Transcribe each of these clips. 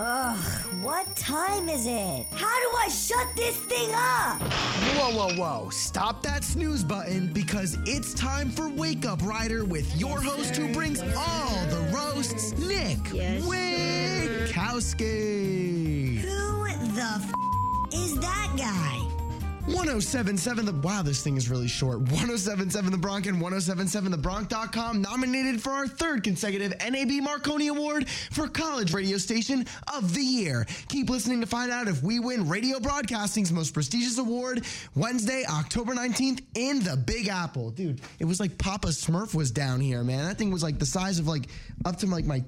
Ugh, what time is it? How do I shut this thing up? Whoa, whoa, whoa. Stop that snooze button because it's time for Wake Up Rider with your host who brings all the roasts, Nick Yes, Witkowski. Who the f- is that guy? 1077 The Wow, this thing is really short. 1077 The Bronc and 1077TheBronc.com nominated for our third consecutive NAB Marconi Award for College Radio Station of the Year. Keep listening to find out if we win radio broadcasting's most prestigious award Wednesday, October 19th in the Big Apple. Dude, it was like Papa Smurf was down here, man. That thing was like the size of like up to like my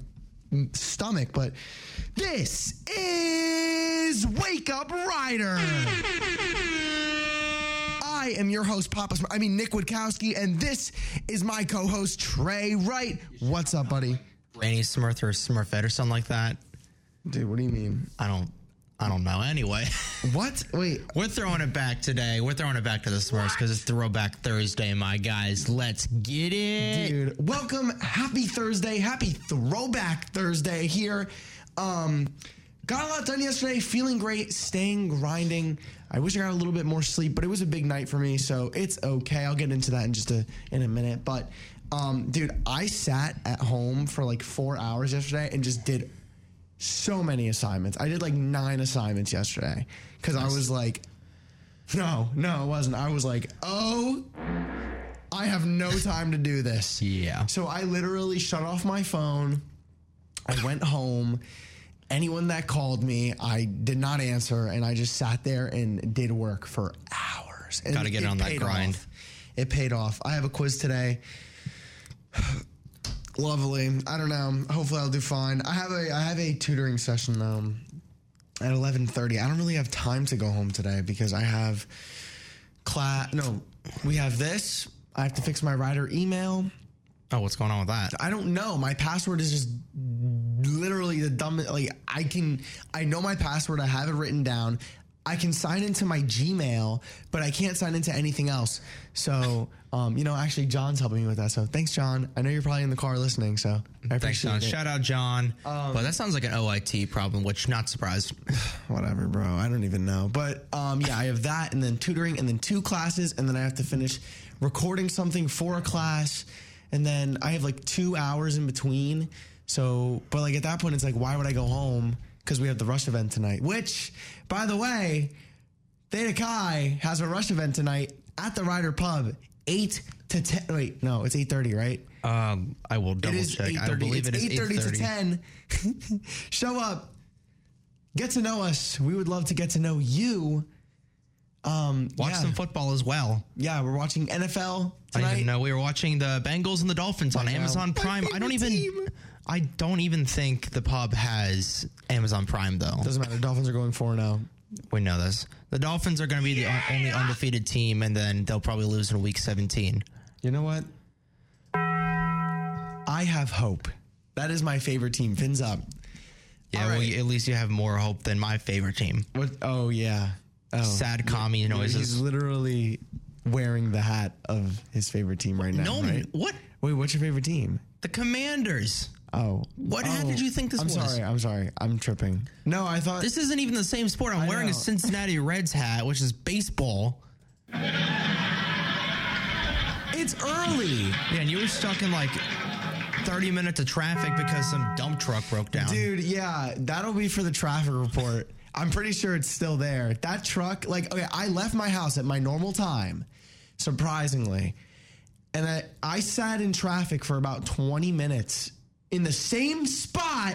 stomach, but this is Wake Up Rider. I am your host, Papa. Smurf. I mean Nick Witkowski, and this is my co-host Trey Wright. What's up, buddy? Granny Smurf or Smurfette or something like that. Dude, what do you mean? I don't I don't know. Anyway, What? Wait, we're throwing it back today. We're throwing it back to the Smurfs because it's Throwback Thursday, my guys. Let's get it. dude. Welcome, happy Thursday, happy Throwback Thursday here. Um, got a lot done yesterday. Feeling great, staying grinding. I wish I got a little bit more sleep, but it was a big night for me, so it's okay. I'll get into that in just a in a minute. But, um, dude, I sat at home for like four hours yesterday and just did so many assignments. I did like nine assignments yesterday because I was like, no, no, it wasn't. I was like, oh, I have no time to do this. Yeah. So I literally shut off my phone. I went home. Anyone that called me, I did not answer, and I just sat there and did work for hours. And Gotta get on that grind. off. It paid off. I have a quiz today. Lovely. I don't know. Hopefully, I'll do fine. I have a I have a tutoring session though at eleven thirty. I don't really have time to go home today because I have class. No, we have this. I have to fix my Rider email. Oh, what's going on with that? I don't know. My password is just literally the dumbest. Like I can, I know my password. I have it written down. I can sign into my Gmail, but I can't sign into anything else. So, um, you know, actually, John's helping me with that. So, thanks, John. I know you're probably in the car listening. So, I Thanks, appreciate John. it. Shout out, John. but that sounds like an OIT problem, which not surprised. whatever, bro. I don't even know. But um, yeah, I have that, and then tutoring, and then two classes, and then I have to finish recording something for a class, and then I have like two hours in between. So, but like at that point, it's like, why would I go home? Because we have the rush event tonight. Which, by the way, Theta Chi has a rush event tonight at the Rider Pub, eight to ten. Wait, no, it's eight thirty, right? Um, I will double is check. I believe It's it is eight thirty to ten. Show up. Get to know us. We would love to get to know you. Um, Watch yeah. some football as well. Yeah, we're watching NFL I tonight. didn't know we were watching the Bengals and the Dolphins on. Amazon Prime. I don't even. team. I don't even think the pub has Amazon Prime though. Doesn't matter. Dolphins are going four now. Oh. We know this. The Dolphins are going to be the only undefeated team, and then they'll probably lose in week 17. You know what? I have hope. That is my favorite team. Fins up. Yeah, All well, right. at least you have more hope than my favorite team. What? Oh yeah. Oh, Sad commie noises. he's literally wearing the hat of his favorite team right now. No, right? what? Wait, what's your favorite team? The Commanders. Oh, What hat Oh, did you think this was? I'm sorry. I'm sorry. I'm tripping. No, I thought This isn't even the same sport. I'm I wearing know. a Cincinnati Reds hat, which is baseball. it's early, Yeah, and you were stuck in like 30 minutes of traffic because some dump truck broke down. dude. Yeah, that'll be for the traffic report. I'm pretty sure it's still there. That truck, like, okay, I left my house at my normal time, surprisingly, and I, I sat in traffic for about 20 minutes in the same spot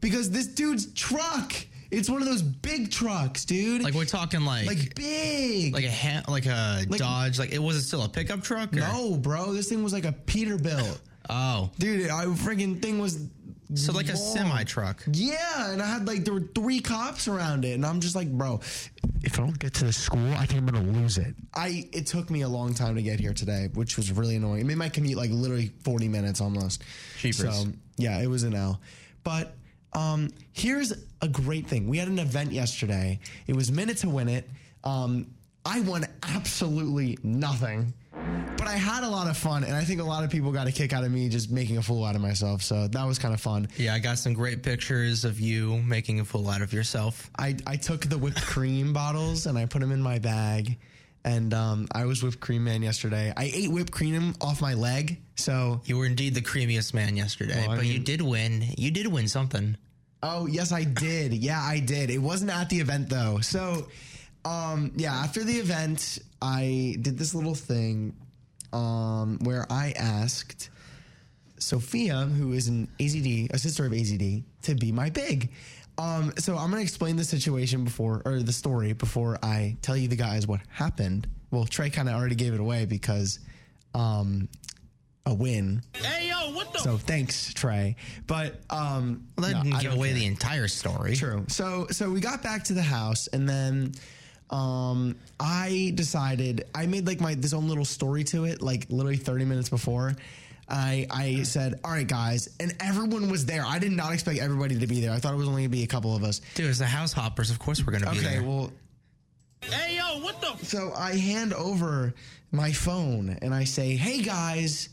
because this dude's truck. It's one of those big trucks, dude. Like we're talking like like big. like a ha- like a Dodge. Like it was it still a pickup truck? or- no, bro. This thing was like a Peterbilt. Oh, Dude, I freaking thing was so like a semi truck. Yeah, and I had like there were three cops around it, and I'm just like, bro, if I don't get to the school, I think I'm gonna lose it. I it took me a long time to get here today, which was really annoying. It made my commute like literally 40 minutes almost. Jeepers. So yeah, it was an L. But um, here's a great thing. We had an event yesterday. It was minute to win it. Um, I won absolutely nothing, but I had a lot of fun, and I think a lot of people got a kick out of me just making a fool out of myself. So that was kind of fun. Yeah, I got some great pictures of you making a fool out of yourself. I, I took the whipped cream bottles and I put them in my bag. And um, I was whipped cream man yesterday. I ate whipped cream off my leg. So, You were indeed the creamiest man yesterday, Well, but you did win. You did win something. oh, yes, I did. Yeah, I did. It wasn't at the event though. So, um, yeah, after the event, I did this little thing um, where I asked Sophia, who is an AZD, a sister of AZD, to be my big. Um, so I'm going to explain the situation before, or the story before I tell you the guys what happened. Well, Trey kind of already gave it away because um, a win. Hey yo, what the? So thanks, Trey. But um, Well, that no, give away care. the entire story. True. So so we got back to the house and then um I decided I made like my this own little story to it like literally 30 minutes before. I I said, "All right, guys," and everyone was there. I did not expect everybody to be there. I thought it was only going to be a couple of us. Dude, it's the house hoppers. Of course, we're gonna be Okay, there. well, Hey yo, what the? so I hand over my phone and I say, "Hey guys,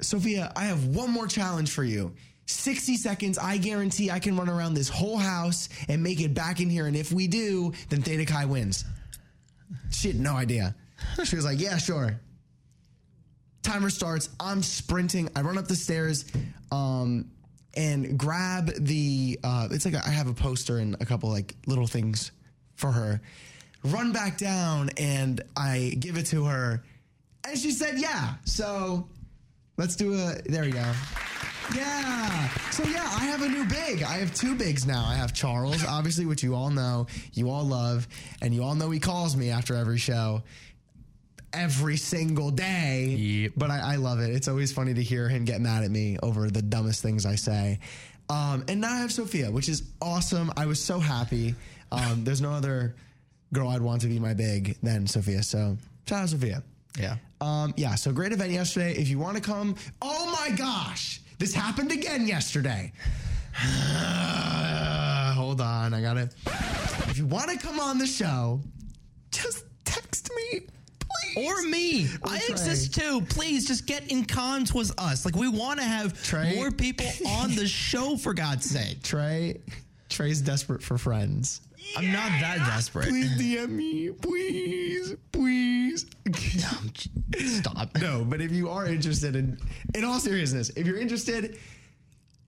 Sophia, I have one more challenge for you. 60 seconds, I guarantee I can run around this whole house and make it back in here. And if we do, then Theta Chi wins. She had no idea. She was like, Yeah, sure. Timer starts. I'm sprinting. I run up the stairs um, and grab the. Uh, it's like I have a poster and a couple like little things for her. Run back down and I give it to her. And she said, Yeah. So let's do a. There we go. Yeah. So yeah, I have a new big. I have two bigs now. I have Charles, obviously, which you all know, you all love, and you all know he calls me after every show. Every single day. Yep. But I, I love it. It's always funny to hear him get mad at me over the dumbest things I say. Um, and now I have Sophia, which is awesome. I was so happy. Um, there's no other girl I'd want to be my big than Sophia. So shout out Sophia. yeah. Um, yeah, so great event yesterday. If you want to come, oh my gosh, this happened again yesterday. Hold on, I gotta. If you want to come on the show, just text me, please. Or me. I Trey. exist too. Please just get in cons with us. Like we want to have Trey. more people on the show for God's sake. Trey, Trey's desperate for friends. I'm not that desperate. Please DM me, please, please. Stop. no, but if you are interested in, in all seriousness, if you're interested,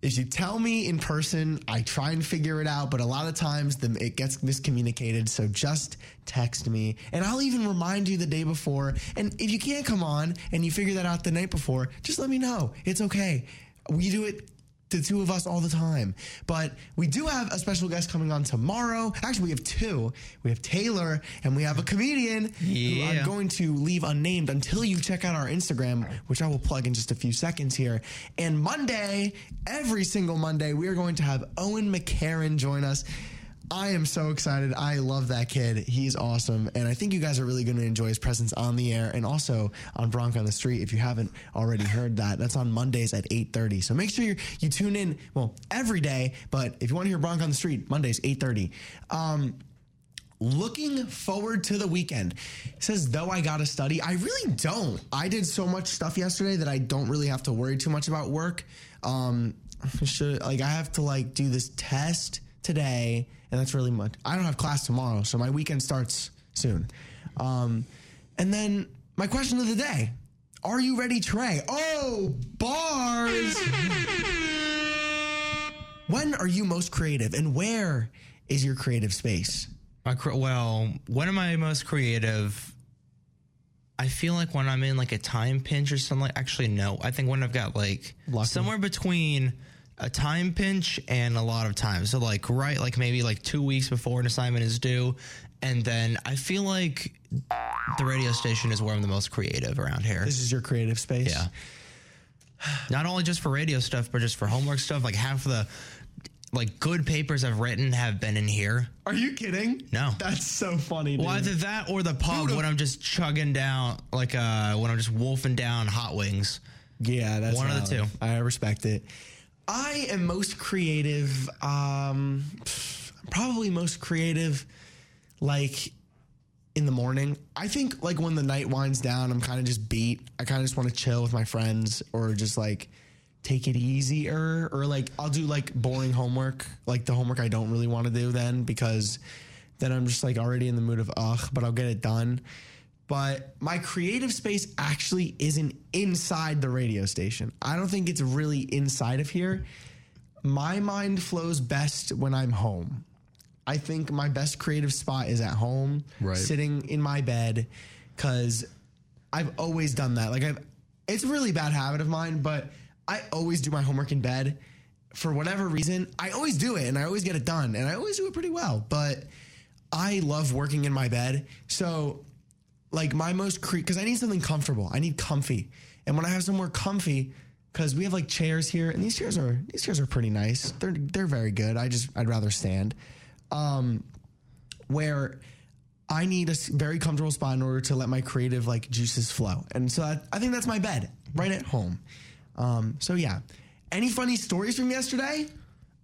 if you tell me in person, I try and figure it out, but a lot of times the, it gets miscommunicated. So just text me and I'll even remind you the day before. And if you can't come on and you figure that out the night before, just let me know. It's okay. We do it. The two of us all the time. But we do have a special guest coming on tomorrow. Actually, we have two. We have Taylor and we have a comedian who I'm going to leave unnamed until you check out our Instagram, which I will plug in just a few seconds here. And Monday, every single Monday, we are going to have Owen McCarron join us. I am so excited. I love that kid. He's awesome. And I think you guys are really going to enjoy his presence on the air and also on Bronc on the Street. If you haven't already heard that, that's on Mondays at 8.30. So make sure you you tune in, well, every day. But if you want to hear Bronc on the Street, Mondays, 8.30. Um, looking forward to the weekend. It says, though I got to study. I really don't. I did so much stuff yesterday that I don't really have to worry too much about work. Um, should like I have to like do this test today, and that's really much. I don't have class tomorrow, so my weekend starts soon. Um, and then my question of the day: Are you ready, Trey? Oh, bars. when are you most creative, and where is your creative space? My cr- well, when am I most creative? I feel like when I'm in like a time pinch or something. Like, actually, no. I think when I've got like Lucky. somewhere between a time pinch and a lot of time. So like right, like maybe like two weeks before an assignment is due, and then I feel like the radio station is where I'm the most creative around here. This is your creative space. Yeah. Not only just for radio stuff, but just for homework stuff. Like half of the like good papers I've written have been in here. Are you kidding? No. That's so funny. Dude. Well, either that or the pub when I'm just chugging down, like uh, when I'm just wolfing down hot wings. yeah, that's One of the two. I respect it. I am most creative. Um, probably most creative, like in the morning. I think like when the night winds down, I'm kind of just beat. I kind of just want to chill with my friends or just like take it easier or like I'll do like boring homework, like the homework I don't really want to do then because then I'm just like already in the mood of ugh, but I'll get it done. But my creative space actually isn't inside the radio station. I don't think it's really inside of here. My mind flows best when I'm home. I think my best creative spot is at home, Right. sitting in my bed, because I've always done that. Like I've, it's a really bad habit of mine, but I always do my homework in bed. For whatever reason, I always do it, and I always get it done, and I always do it pretty well. But I love working in my bed, so like my most cre because I need something comfortable. I need comfy, and when I have somewhere comfy, because we have like chairs here, and these chairs are these chairs are pretty nice. They're they're very good. I just I'd rather stand. Um, where I need a very comfortable spot in order to let my creative like juices flow, and so I, I think that's my bed right at home. Um, so yeah, any funny stories from yesterday?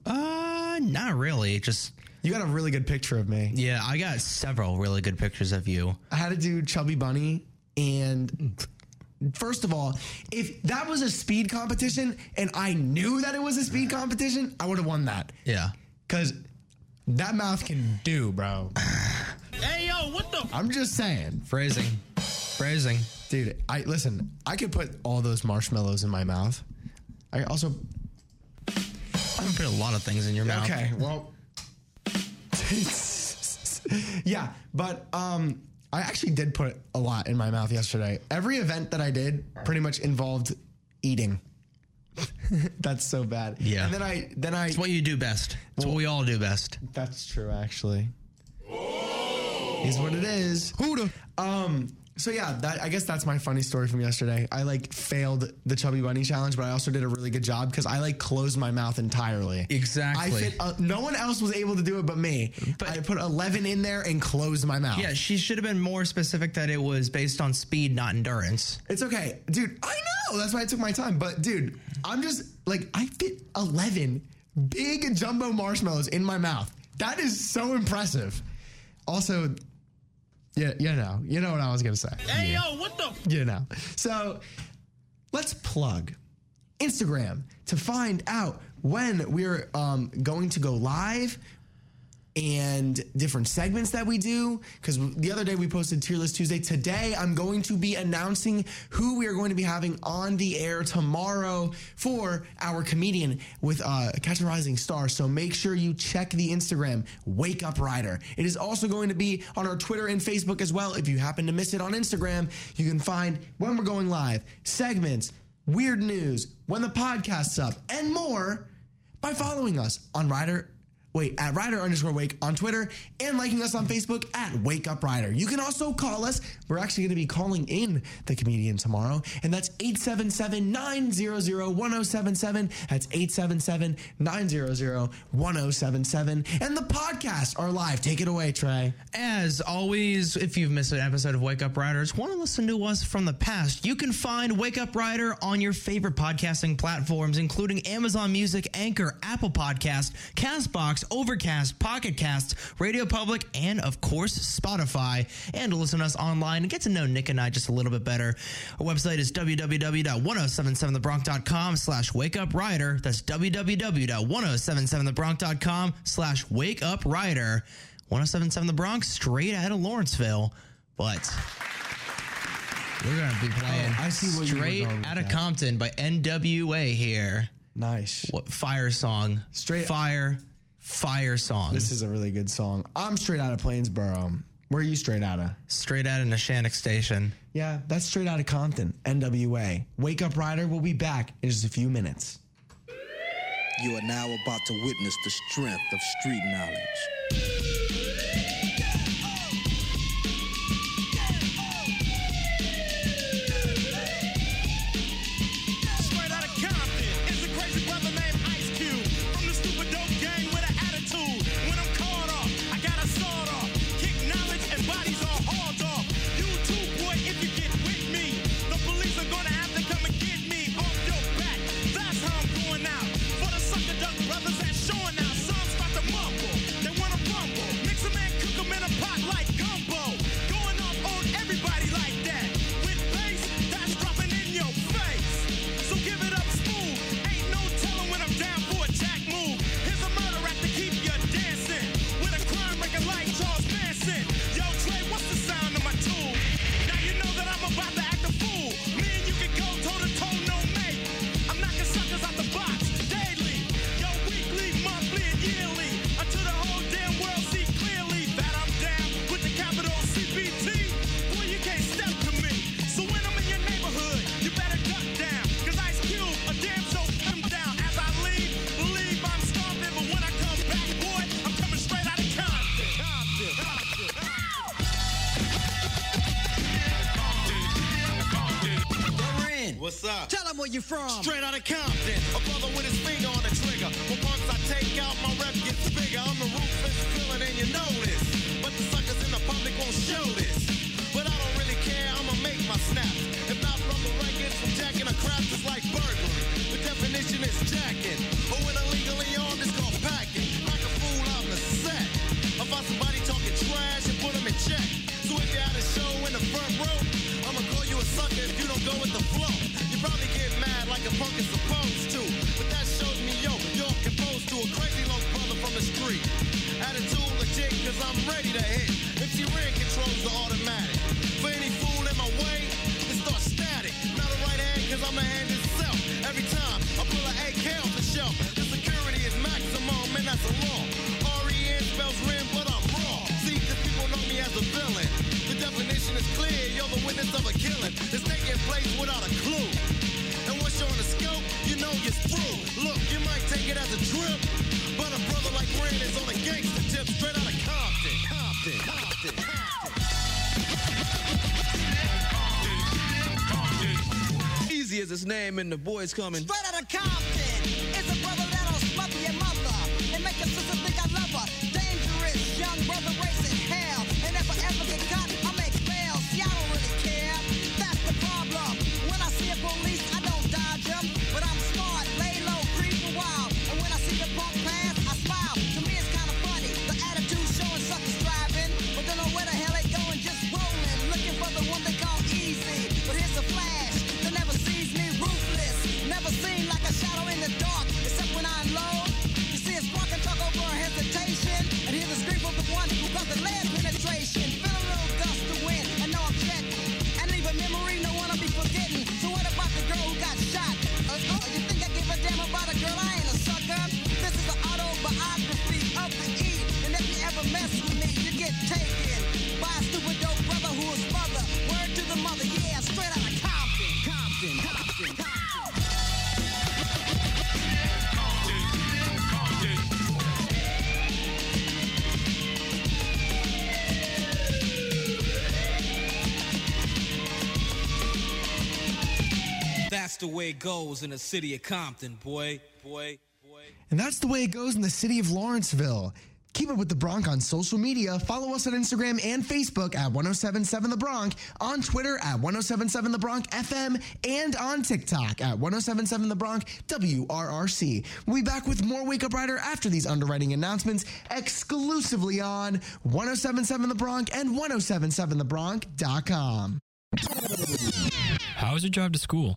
Uh, not really. Just You got a really good picture of me. yeah, I got several really good pictures of you. I had to do Chubby Bunny, and first of all, if that was a speed competition and I knew that it was a speed competition, I would have won that. Yeah. Cause that mouth can do, bro. Hey, yo, what the? I'm just saying, Phrasing. Phrasing. dude. I listen. I could put all those marshmallows in my mouth. I also I can put a lot of things in your mouth. Okay, well, yeah, but um, I actually did put a lot in my mouth yesterday. Every event that I did pretty much involved eating. That's so bad. Yeah. and then I then I It's what you do best. It's what we all do best. that's true actually. Is what it is. Huda. Um. So yeah, that I guess that's my funny story from yesterday. I like failed the chubby bunny challenge, but I also did a really good job because I like closed my mouth entirely. Exactly. I fit. Uh, no one else was able to do it but me. But- I put eleven in there and closed my mouth. Yeah, she should have been more specific that it was based on speed, not endurance. It's okay, dude. I know. That's why I took my time. But dude, I'm just like I fit eleven big jumbo marshmallows in my mouth. That is so impressive. Also, yeah, you know, you know what I was gonna say. Hey, yo, what the? you know. So let's plug Instagram to find out when we're um, going to go live and different segments that we do. Because the other day we posted Tier List Tuesday. Today I'm going to be announcing who we are going to be having on the air tomorrow for our comedian with uh, Catch a Rising Star. So make sure you check the Instagram, Wake Up Rider. It is also going to be on our Twitter and Facebook as well. If you happen to miss it on Instagram, you can find when we're going live, segments, weird news, when the podcast's up, and more by following us on Rider. Wait, at Rider underscore Wake on Twitter and liking us on Facebook at Wake Up Rider. You can also call us. We're actually going to be calling in the comedian tomorrow, and that's 877 900 1077. That's 877 900 1077. And the podcasts are live. Take it away, Trey. As always, if you've missed an episode of Wake Up Riders, want to listen to us from the past, you can find Wake Up Rider on your favorite podcasting platforms, including Amazon Music, Anchor, Apple Podcast, Castbox, Overcast, Pocket Casts, Radio Public, and of course, Spotify. And listen to us online and get to know Nick and I just a little bit better, our website is www.1077thebronc.com slash wake up rider. That's www.1077thebronc.com slash wake up rider. 1077 The Bronc, straight out of Lawrenceville. But we're going to be playing Oh, I see were straight out of that. Compton by NWA here. Nice. What fire song? Straight- fire, fire song. This is a really good song. I'm straight out of Plainsboro. Where are you straight out of? straight out of Neshanic Station. Yeah, that's straight out of Compton, NWA. Wake Up Rider will be back in just a few minutes. You are now about to witness the strength of street knowledge. You from. Straight out of Compton, It's coming. The way it goes in the city of Compton, boy, boy, boy. And that's the way it goes in the city of Lawrenceville. Keep up with the Bronc on social media. Follow us on Instagram and Facebook at 1077 The Bronc, on Twitter at 1077 The Bronc FM, and on TikTok at 1077 The Bronc WRRC. We'll be back with more Wake Up Rider after these underwriting announcements exclusively on 1077 The Bronc and 1077TheBronc.com. How was your drive to school?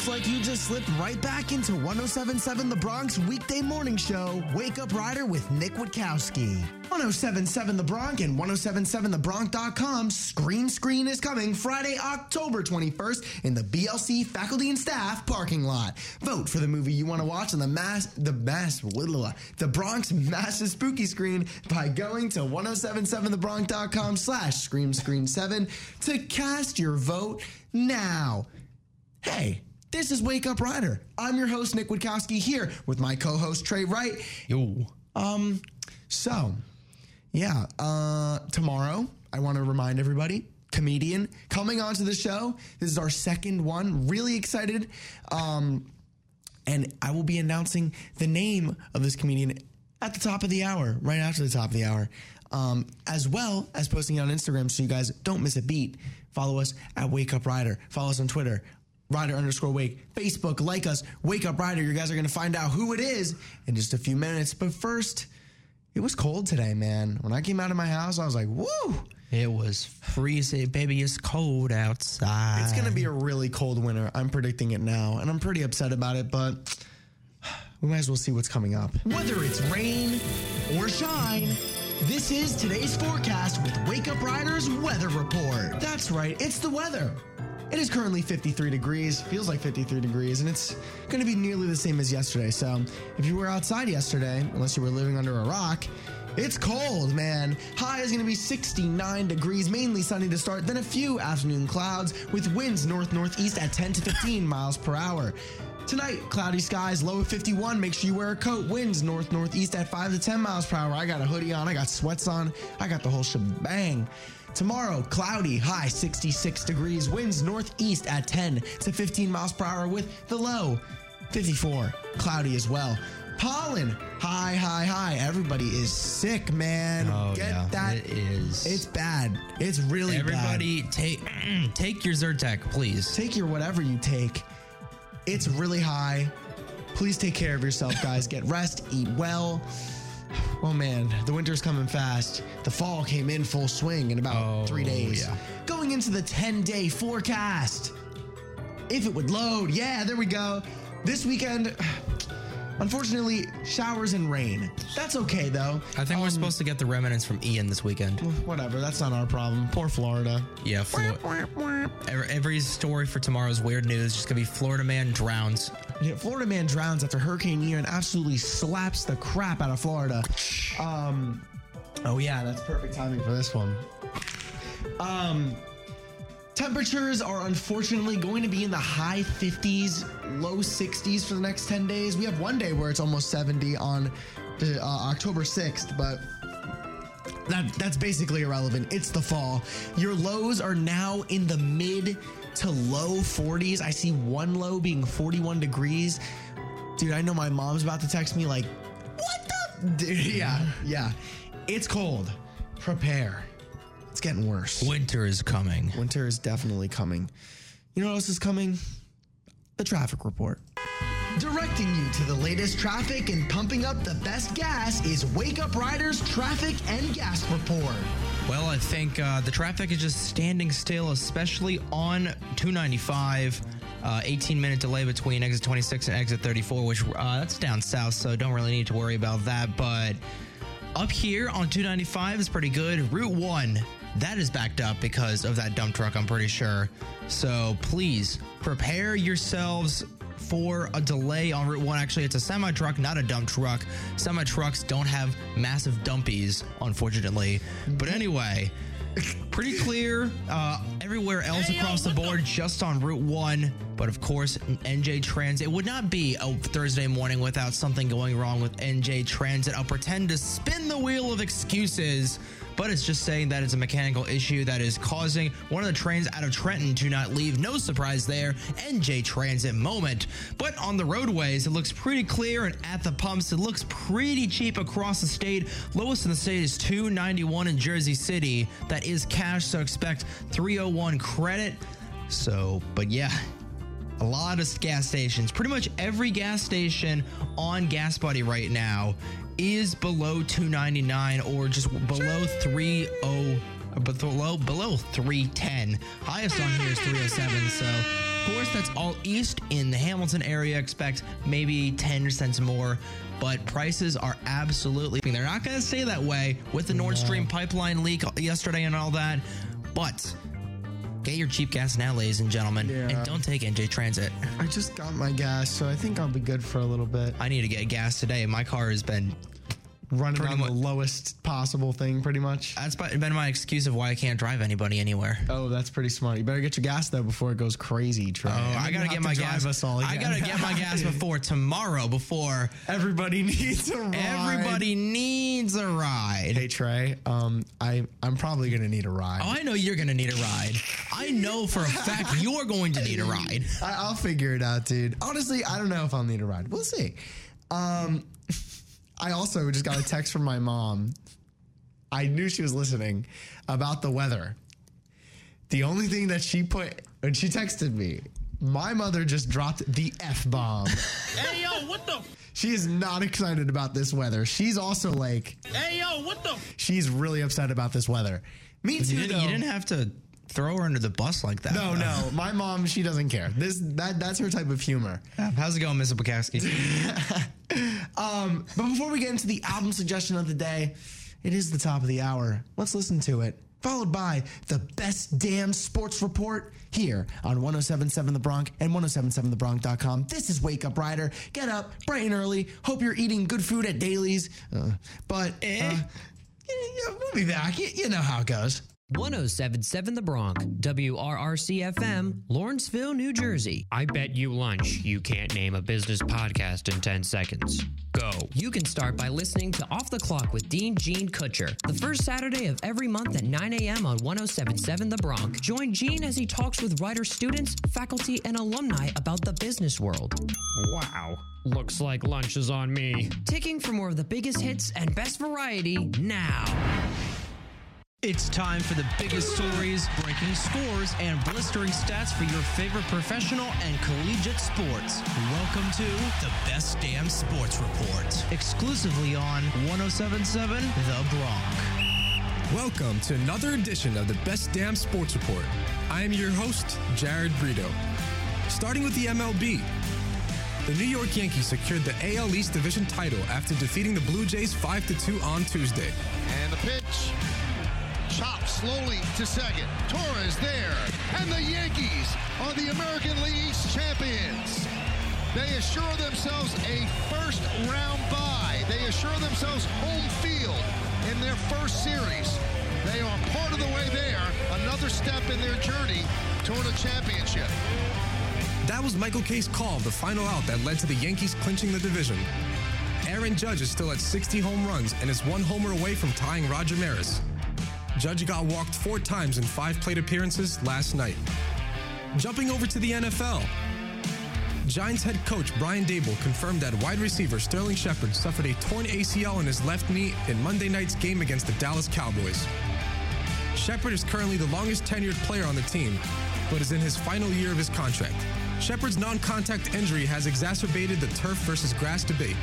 Looks like you just slipped right back into 1077 The Bronc weekday morning show, Wake Up Rider with Nick Witkowski. 1077 The Bronc and 1077TheBronc.com. Scream Screen is coming Friday, October 21st in the BLC faculty and staff parking lot. Vote for the movie you want to watch on the mass, the mass, the Bronc Massive Spooky Screen by going to 1077TheBronc.com slash Scream Screen 7 to cast your vote now. Hey, this is Wake Up Rider. I'm your host, Nick Witkowski, here with my co host, Trey Wright. Yo. Um, so, yeah, uh, tomorrow, I want to remind everybody, comedian coming onto the show. This is our second one. Really excited. Um, and I will be announcing the name of this comedian at the top of the hour, right after the top of the hour, um, as well as posting it on Instagram so you guys don't miss a beat. Follow us at Wake Up Rider. Follow us on Twitter, Rider underscore Wake. Facebook, like us, Wake Up Rider. You guys are going to find out who it is in just a few minutes. But first, it was cold today, man. When I came out of my house, I was like, woo! It was freezing, baby. It's cold outside. It's going to be a really cold winter. I'm predicting it now, and I'm pretty upset about it, but we might as well see what's coming up. Whether it's rain or shine, this is today's forecast with Wake Up Riders Weather Report. That's right, it's the weather. It is currently 53 degrees, feels like 53 degrees, and it's going to be nearly the same as yesterday. So if you were outside yesterday, unless you were living under a rock, it's cold, man. High is going to be 69 degrees, mainly sunny to start, then a few afternoon clouds with winds north northeast at 10 to 15 miles per hour. Tonight, cloudy skies, low of 51. Make sure you wear a coat. Winds north northeast at 5 to 10 miles per hour. I got a hoodie on, I got sweats on, I got the whole shebang. Tomorrow, cloudy, high 66 degrees, winds northeast at 10 to 15 miles per hour with the low 54, cloudy as well. Pollen, high, high, high. Everybody is sick, man. Oh, Get yeah, that. it is. It's bad. It's really bad. Everybody, take take your Zyrtec, please. Take your whatever you take. It's really high. Please take care of yourself, guys. Get rest, eat well. Oh man, the winter's coming fast. The fall came in full swing in about Oh, three days. yeah. Going into the 10 day forecast. If it would load, yeah, there we go. This weekend, unfortunately, showers and rain. That's okay though. I think we're supposed to get the remnants from Ian this weekend. Whatever, that's not our problem. Poor Florida. Yeah, Flo- every, every story for tomorrow's weird news just gonna be Florida man drowns. Yeah, Florida man drowns after Hurricane Ian absolutely slaps the crap out of Florida. Um, oh yeah, that's perfect timing for this one. Um, temperatures are unfortunately going to be in the high 50s, low 60s for the next 10 days. We have one day where it's almost 70 on uh, October 6th, but that that's basically irrelevant. It's the fall. Your lows are now in the mid to low 40s. I see one low being 41 degrees. Dude, I know my mom's about to text me like, "What the?" Dude, yeah, yeah. It's cold. Prepare. It's getting worse. Winter is coming. Winter is definitely coming. You know what else is coming? The traffic report. Directing you to the latest traffic and pumping up the best gas is Wake Up Riders Traffic and Gas Report. Well, I think uh, the traffic is just standing still, especially on 295. Uh, 18 minute delay between exit 26 and exit 34, which uh, that's down south, so don't really need to worry about that. But up here on 295 is pretty good. Route 1, that is backed up because of that dump truck, I'm pretty sure. So please prepare yourselves for a delay on Route 1. Actually, it's a semi truck, not a dump truck. Semi trucks don't have massive dumpies, unfortunately. But anyway, pretty clear uh, everywhere else across the board, just on Route 1. But of course, NJ Transit it would not be a Thursday morning without something going wrong with NJ Transit. I'll pretend to spin the wheel of excuses, but it's just saying that it's a mechanical issue that is causing one of the trains out of Trenton to not leave. No surprise there. NJ Transit moment. But on the roadways, it looks pretty clear, and at the pumps, it looks pretty cheap across the state. Lowest in the state is 291 in Jersey City. That is cash, so expect 301 credit. So, but yeah, a lot of gas stations. Pretty much every gas station on Gas Buddy right now is below 299 or just below 30 but below below 310. Highest on here is 307. So of course that's all east in the Hamilton area. Expect maybe 10 cents more. But prices are absolutely they're not gonna stay that way with the Nord Stream pipeline leak yesterday and all that. But Get your cheap gas now, ladies and gentlemen, Yeah. and don't take NJ Transit. I just got my gas, so I think I'll be good for a little bit. I need to get gas today. My car has been Running Pretty on the lowest possible thing, pretty much. that's been my excuse of why I can't drive anybody anywhere. Oh, that's pretty smart. You better get your gas though before it goes crazy, Trey. Oh, I gotta get my gas. Us all I gotta get my gas before tomorrow. Before Everybody needs a ride. everybody needs a ride. Hey Trey, um, I I'm probably gonna need a ride. Oh, I know you're gonna need a ride. I know for a fact you're going to need a ride. I, I'll figure it out, dude. Honestly, I don't know if I'll need a ride. We'll see. Um, I also just got a text from my mom. I knew she was listening about the weather. The only thing that she put when she texted me, my mother just dropped the f bomb. Hey yo, what the? she is not excited about this weather. She's also like, Hey yo, what the? she's really upset about this weather. Me too. You didn't, though. you didn't have to throw her under the bus like that. No, no. My mom, she doesn't care. This that that's her type of humor. How's it going, Mrs. Bukowski? Um, but before we get into the album suggestion of the day, it is the top of the hour. Let's listen to it. followed by the best damn sports report here on 1077 The Bronc and 1077thebronc.com. This is Wake Up Rider. Get up bright and early. Hope you're eating good food at Dailies. Uh, but uh, yeah, yeah, we'll be back. You know how it goes. 1077 The Bronc, WRRC FM, Lawrenceville, New Jersey. I bet you lunch you can't name a business podcast in 10 seconds. Go. You can start by listening to Off the Clock with Dean Gene Kutcher, the first Saturday of every month at 9 a.m. on 1077 The Bronc. Join Gene as he talks with Rider students, faculty, and alumni about the business world. Wow. Looks like lunch is on me. Ticking for more of the biggest hits and best variety now. It's time for the biggest stories, breaking scores, and blistering stats for your favorite professional and collegiate sports. Welcome to the Best Damn Sports Report, exclusively on 1077 The Bronc. Welcome to another edition of the Best Damn Sports Report. I am your host, Jared Brito. Starting with the MLB, the New York Yankees secured the AL East Division title after defeating the Blue Jays 5 2 on Tuesday. And the pitch. Chop slowly to second. Torres there. And the Yankees are the American League East champions. They assure themselves a first round bye. They assure themselves home field in their first series. They are part of the way there. Another step in their journey toward a championship. That was Michael Kay's call, the final out that led to the Yankees clinching the division. Aaron Judge is still at 60 home runs and is one homer away from tying Roger Maris. Judge got walked four times in five plate appearances last night. Jumping over to the NFL. Giants head coach Brian Daboll confirmed that wide receiver Sterling Shepard suffered a torn ACL in his left knee in Monday night's game against the Dallas Cowboys. Shepard is currently the longest tenured player on the team, but is in his final year of his contract. Shepard's non contact injury has exacerbated the turf versus grass debate.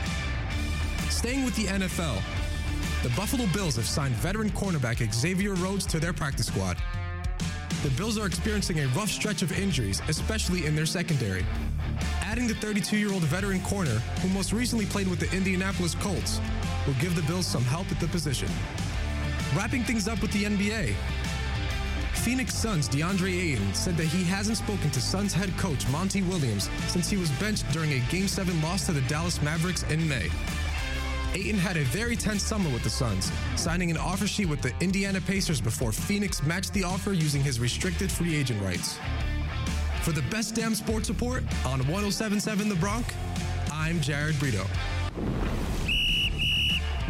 Staying with the NFL, the Buffalo Bills have signed veteran cornerback Xavier Rhodes to their practice squad. The Bills are experiencing a rough stretch of injuries, especially in their secondary. Adding the 32 year old veteran corner, who most recently played with the Indianapolis Colts, will give the Bills some help at the position. Wrapping things up with the NBA, Phoenix Suns' DeAndre Ayton said that he hasn't spoken to Suns head coach Monty Williams since he was benched during a Game 7 loss to the Dallas Mavericks in May. Ayton had a very tense summer with the Suns, signing an offer sheet with the Indiana Pacers before Phoenix matched the offer using his restricted free agent rights. For the best damn sports report on 1077 The Bronc, I'm Jared Brito.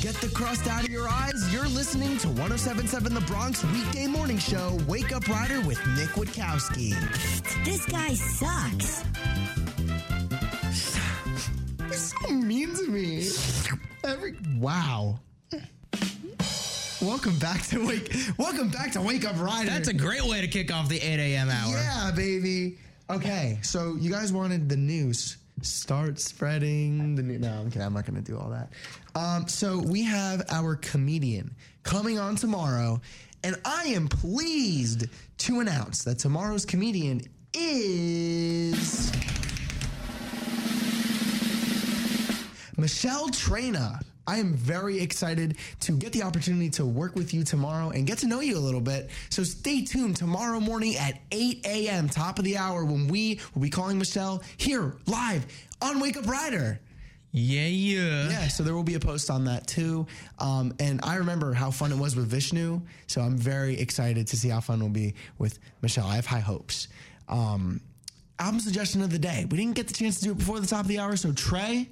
Get the crust out of your eyes. You're listening to 1077 The Bronc weekday morning show, Wake Up Rider with Nick Witkowski. This guy sucks. You're so mean to me. Every wow. Welcome back to wake. Welcome back to Wake Up Rider. That's a great way to kick off the 8 a.m. hour. Yeah, baby. Okay, so you guys wanted the news. Start spreading the news. No, I'm kidding. I'm not going to do all that. Um, so we have our comedian coming on tomorrow, and I am pleased to announce that tomorrow's comedian is Michelle Trina. I am very excited to get the opportunity to work with you tomorrow and get to know you a little bit. So stay tuned tomorrow morning at 8 a.m., top of the hour, when we will be calling Michelle here live on Wake Up Rider. Yeah, yeah. Yeah, so there will be a post on that too. Um, and I remember how fun it was with Vishnu. So I'm very excited to see how fun it will be with Michelle. I have high hopes. Um, album suggestion of the day. We didn't get the chance to do it before the top of the hour. So, Trey,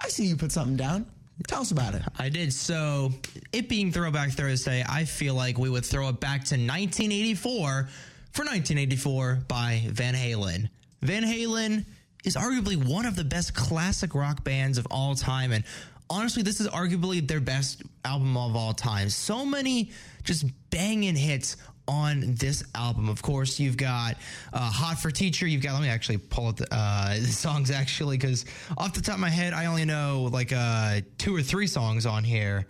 I see you put something down. Tell us about it. I did. So, it being Throwback Thursday, I feel like we would throw it back to 1984 for 1984 by Van Halen. Van Halen is arguably one of the best classic rock bands of all time. And honestly, this is arguably their best album of all time. So many just banging hits on this album. Of course, you've got uh, Hot for Teacher. You've got, let me actually pull up the, uh, the songs actually, because off the top of my head, I only know like uh, two or three songs on here.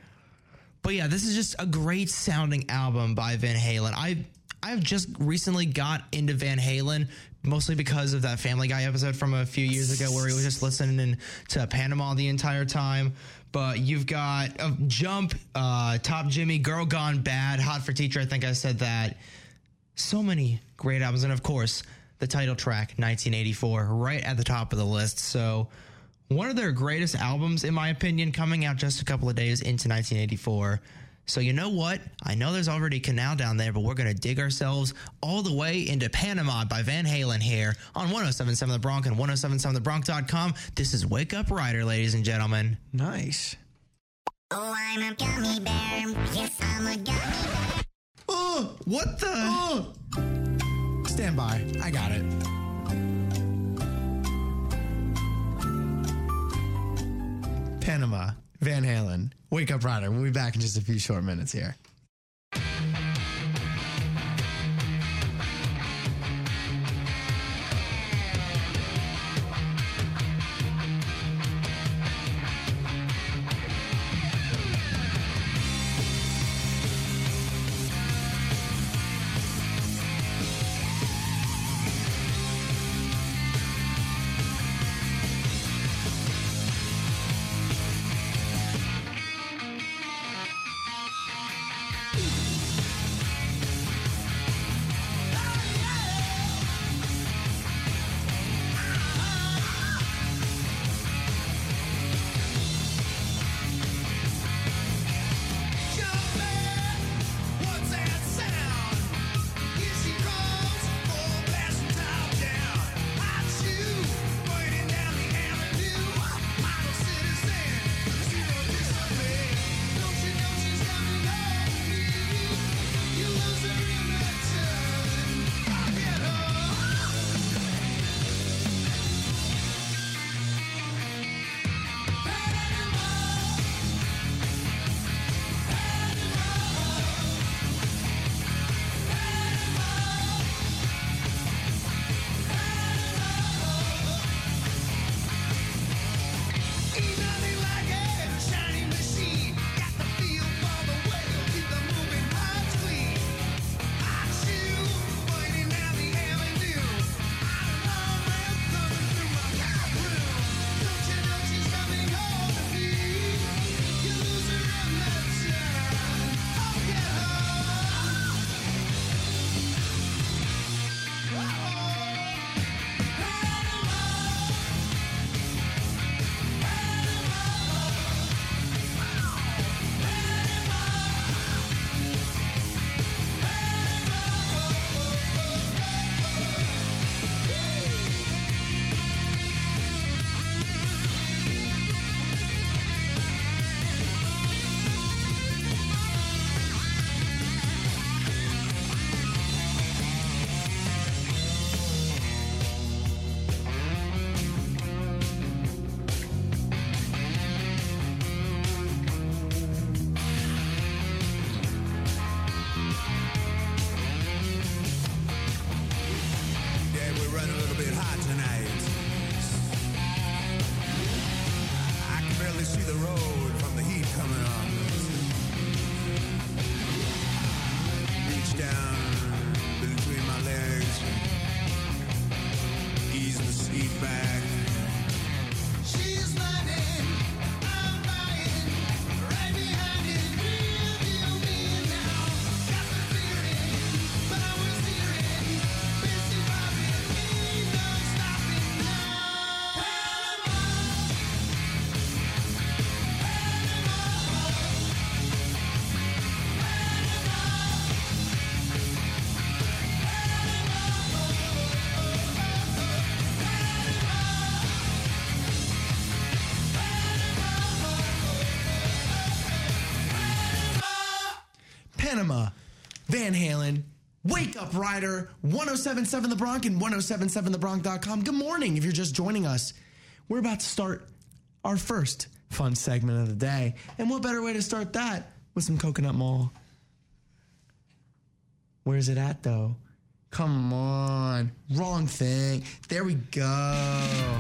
But yeah, this is just a great sounding album by Van Halen. I I've just recently got into Van Halen mostly because of that Family Guy episode from a few years ago where he was just listening to Panama the entire time. But you've got uh, Jump, uh, Top Jimmy, Girl Gone Bad, Hot for Teacher. I think I said that. So many great albums, and of course the title track, 1984, right at the top of the list. So one of their greatest albums, in my opinion, coming out just a couple of days into 1984. So you know what? I know there's already a canal down there, but we're going to dig ourselves all the way into Panama by Van Halen here on 1077 The Bronx and 1077thebronx.com. This is Wake Up Rider, ladies and gentlemen. Nice. Oh, I'm a gummy bear. Yes, I'm a gummy bear. Oh, what the? Oh. Stand by. I got it. Panama, Van Halen, Wake Up Rider. We'll be back in just a few short minutes here. Van Halen, Wake Up Rider, 1077 The Bronx and 1077thebronx.com. Good morning if you're just joining us. We're about to start our first fun segment of the day. And what better way to start that with some coconut mall? Where's it at though? Come on. Wrong thing. There we go.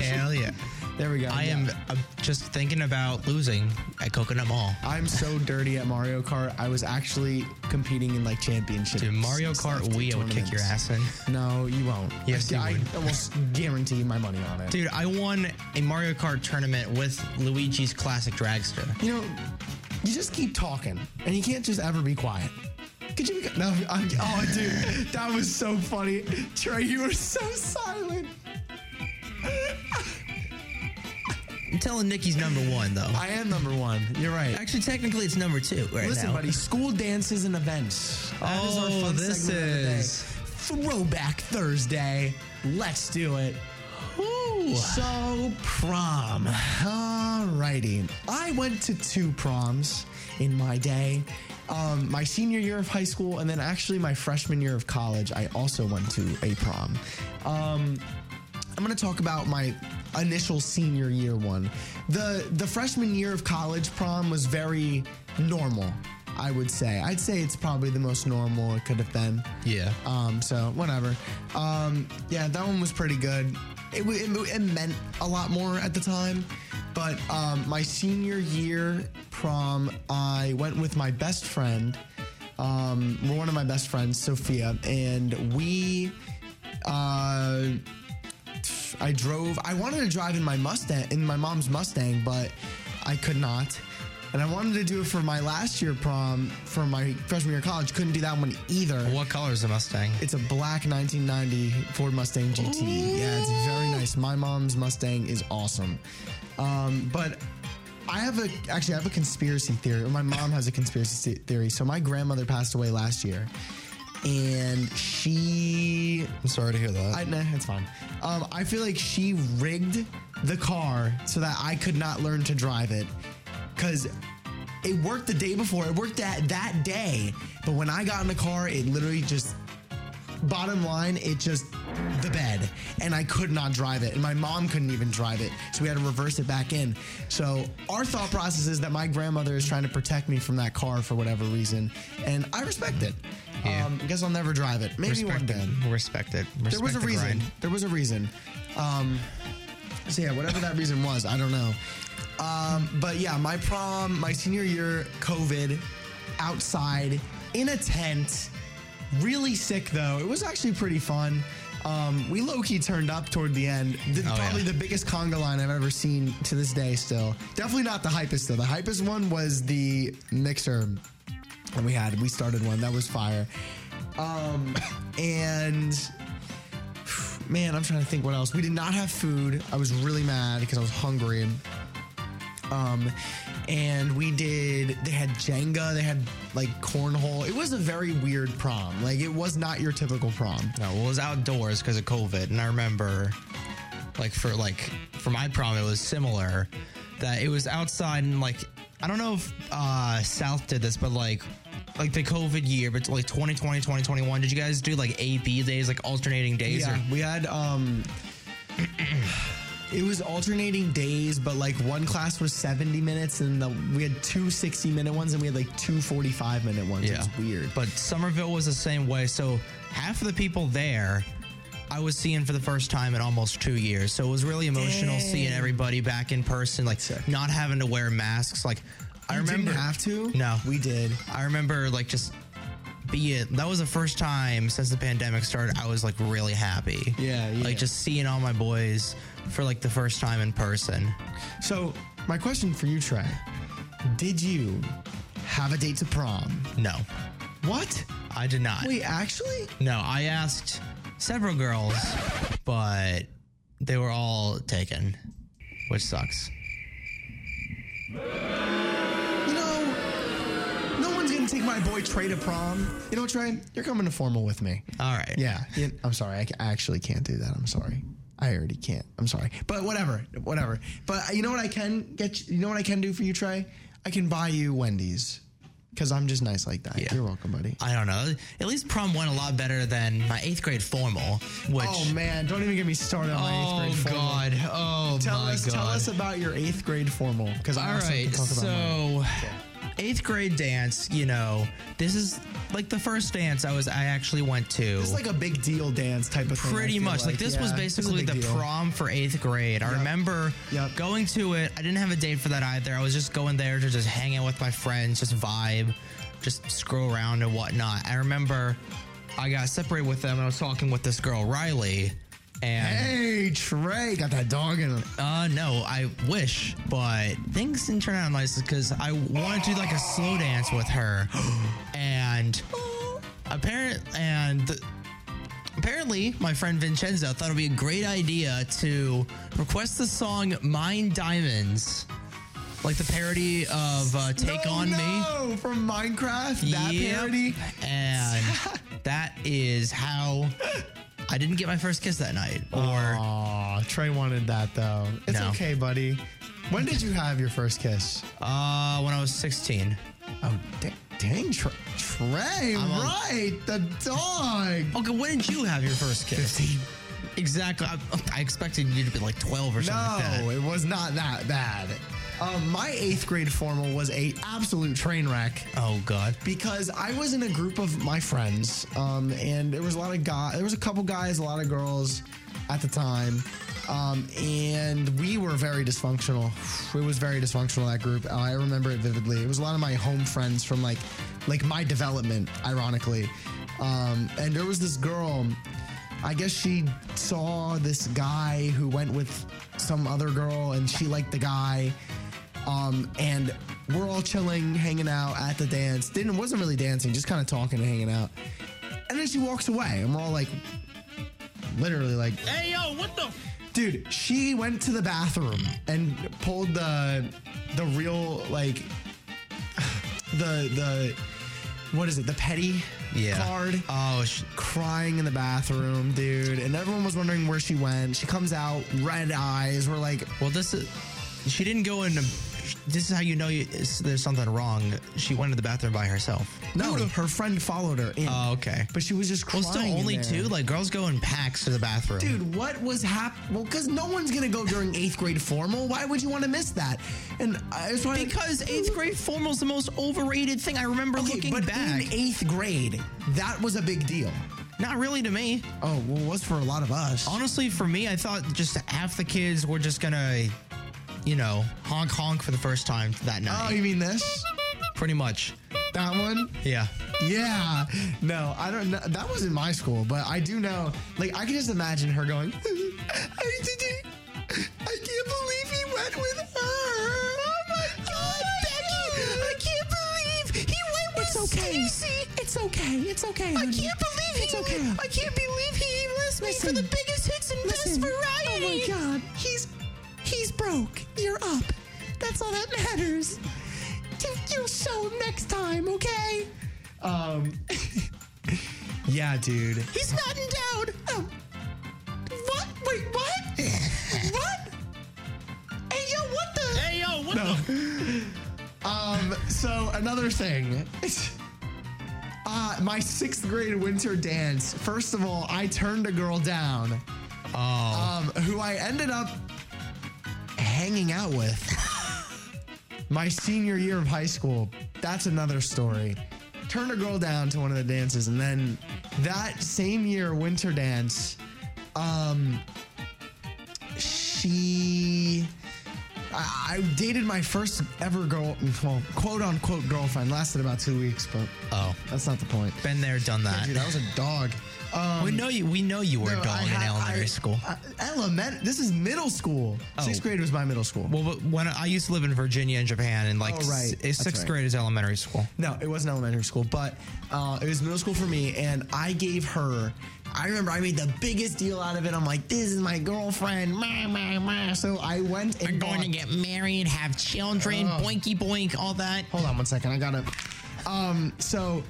Hell yeah. There we go. I am I'm just thinking about losing at Coconut Mall. I'm so dirty at Mario Kart. I was actually competing in like championships. Dude, Mario Kart Wii, I would kick your ass in. No, you won't. Yes, I, you I would. almost guarantee my money on it. Dude, I won a Mario Kart tournament with Luigi's classic dragster. You know, you just keep talking, and you can't just ever be quiet. Could you be? No, I'm, oh, dude, that was so funny. Trey, you were so silent. I'm telling Nikki's number one though. I am number one. You're right. Actually, technically, it's number two right Listen, now. buddy, school dances and events. That is our Oh, fun this segment of the day. is- Throwback Thursday. Let's do it. So, prom. Alrighty. I went to two proms in my day. Um, my senior year of high school, and then actually my freshman year of college, I also went to a prom. Um, I'm going to talk about my initial senior year one. The the freshman year of college prom was very normal, I would say. I'd say it's probably the most normal it could have been. Yeah. Um, so whatever. Um, yeah, that one was pretty good. It, it, it meant a lot more at the time. But um, my senior year prom, I went with my best friend. Um, one of my best friends, Sophia, and we. Uh, I drove. I wanted to drive in my Mustang, in my mom's Mustang, but I could not. And I wanted to do it for my last year prom for my freshman year of college. Couldn't do that one either. What color is the Mustang? It's a black 1990 Ford Mustang GT. Yeah, it's very nice. My mom's Mustang is awesome. Um, but I have a actually I have a conspiracy theory. Or my mom has a conspiracy theory. So my grandmother passed away last year, and she. I'm sorry to hear that. I, nah, it's fine. Um, I feel like she rigged the car so that I could not learn to drive it, because it worked the day before. It worked that that day, but when I got in the car, it literally just. Bottom line, it just the bed, and I could not drive it, and my mom couldn't even drive it, so we had to reverse it back in. So our thought process is that my grandmother is trying to protect me from that car for whatever reason, and I respect it. Um, I guess I'll never drive it. Maybe one Respect day it. Respect it. Respect there was a the reason. grind. There was a reason. Um, so yeah, whatever that reason was, I don't know. Um, but yeah, my prom, my senior year, COVID, outside in a tent, really sick though. It was actually pretty fun. Um, we low key turned up toward the end. The, Oh, probably yeah. the biggest conga line I've ever seen to this day. Still, definitely not the hypest though. The hypest one was the mixer that we had. We started one that was fire. Um, and man, I'm trying to think what else. We did not have food. I was really mad because I was hungry. Um, and we did. They had Jenga. They had like cornhole. It was a very weird prom. Like it was not your typical prom. No, well, it was outdoors because of COVID, and I remember, like for like for my prom, it was similar. That it was outside and like I don't know if uh South did this, but like like the COVID year, but like 2020, 2021, did you guys do like AP days, like alternating days? Yeah, or- we had um it was alternating days, but like one class was 70 minutes and the, we had two 60 minute ones and we had like two 45 minute ones. It was weird. But Somerville was the same way. So half of the people there I was seeing for the first time in almost two years. So it was really emotional seeing everybody back in person, like not having to wear masks. Like I You didn't remember have to? No. We did. I remember like just be it that was the first time since the pandemic started I was like really happy. Yeah, yeah. Like just seeing all my boys for like the first time in person. So, my question for you, Trey Did you have a date to prom? No. What? I did not. Wait, actually? No, I asked several girls, but they were all taken, which sucks. Know, no one's gonna take my boy Trey to prom. You know, Trey, you're coming to formal with me. All right. Yeah. yeah, I'm sorry. I, ca- I actually can't do that. I'm sorry. I already can't. I'm sorry. But whatever, whatever. But uh, you know what I can get? You, you know what I can do for you, Trey? I can buy you Wendy's because I'm just nice like that. You're welcome, buddy. I don't know. At least prom went a lot better than my eighth grade formal, which. oh man, don't even get me started on my Oh, eighth grade formal. Oh god. Oh, tell my us, Tell us about your eighth grade formal because I All also right, can talk about mine. so eighth grade dance, you know, this is like the first dance I was I actually went to. It's like a big deal dance type of thing. Pretty much. Like, this was Yeah, a basically big the deal. prom for eighth grade. I remember going to it. I didn't have a date for that either. I was just going there to just hang out with my friends, just vibe, just scroll around and whatnot. I remember I got separated with them and I was talking with this girl, Riley. And Hey, Trey, got that dog in him. uh, no, I wish, but things didn't turn out nice because I wanted to do like a slow dance with her, and apparent and apparently my friend Vincenzo thought it'd be a great idea to request the song "Mine Diamonds," like the parody of uh, "Take No, on Me." no, from Minecraft. That Yep. parody. and that is how I didn't get my first kiss that night. Or Aw, Trey wanted that though. It's No. okay, buddy. When did you have your first kiss? uh, when I was 16. Oh, da- dang, Trey. Trey, I'm a- right. The dog. Okay, when did you have your first kiss? 15. Exactly. I, I expected you to be like 12 or something like that. No, it was not that bad. Um, my eighth grade formal was a absolute train wreck. Oh God! Because I was in a group of my friends, um, and there was a lot of guys. There was a couple guys, a lot of girls at the time, um, and we were very dysfunctional. It was very dysfunctional that group. Uh, I remember it vividly. It was a lot of my home friends from like, like my development, ironically, um, and there was this girl. I guess she saw this guy who went with some other girl and she liked the guy. Um, and we're all chilling, hanging out at the dance. Didn't wasn't really dancing, just kind of talking and hanging out. And then she walks away, and we're all like, literally like, Hey, yo, what the? dude. She went to the bathroom and pulled the the real like the the what is it? The petty Yeah. card. Oh, sh- crying in the bathroom, dude. And everyone was wondering where she went. She comes out, red eyes. We're like, well, this is. She didn't go into. This is how you know you, there's something wrong. She went to the bathroom by herself. no, her friend followed her in. Oh, okay. But she was just crying. Well, crying. still in only there. two. Like girls go in packs to the bathroom. Dude, what was happening? Well, because no one's gonna go during eighth grade formal. Why would you want to miss that? And I was trying Because eighth grade formal is the most overrated thing. I remember okay, looking but back. in eighth grade, that was a big deal. Not really to me. Oh, well, it was for a lot of us. Honestly, for me, I thought just half the kids were just gonna, you know, honk honk for the first time that night. Oh, you mean this? Pretty much. That one? Yeah. Yeah. No, I don't know. That was in my school, but I do know. Like, I can just imagine her going, I didn't. I can't believe he went with her. Oh my God, Becky! I can't believe he went with it's okay. Stacey. It's okay. It's okay. I can't believe it's okay. I can't believe he left me for the biggest hits and best variety. Oh my God, he's he's broke. You're up. That's all that matters. You, you'll show him next time, okay? Um. yeah, dude. He's not endowed. Oh. What? Wait, what? what? Hey, yo, what the? Hey, yo, what No. the? Um. So another thing. Uh, my sixth grade winter dance. First of all, I turned a girl down. Oh. Um, who I ended up hanging out with my senior year of high school. That's another story. Turned a girl down to one of the dances, and then that same year, winter dance, um, she. I, I dated my first ever girl, well, quote unquote girlfriend. Lasted about two weeks, but Oh, that's not the point. been there, done that. Dude, that was a dog. Um, we know you. We know you were no, a dog I in elementary I- school. element. This is middle school. Oh. Sixth grade was my middle school. well, but when I used to live in Virginia and Japan, and like Oh, right. s- sixth right. grade is elementary school. No, it wasn't elementary school, but uh, it was middle school for me, and I gave her. I remember I made the biggest deal out of it. I'm like, this is my girlfriend. Meh, meh, meh. So I went and We're going to get married, have children, Oh. boinky boink, all that. Hold on one second. I gotta. Um. So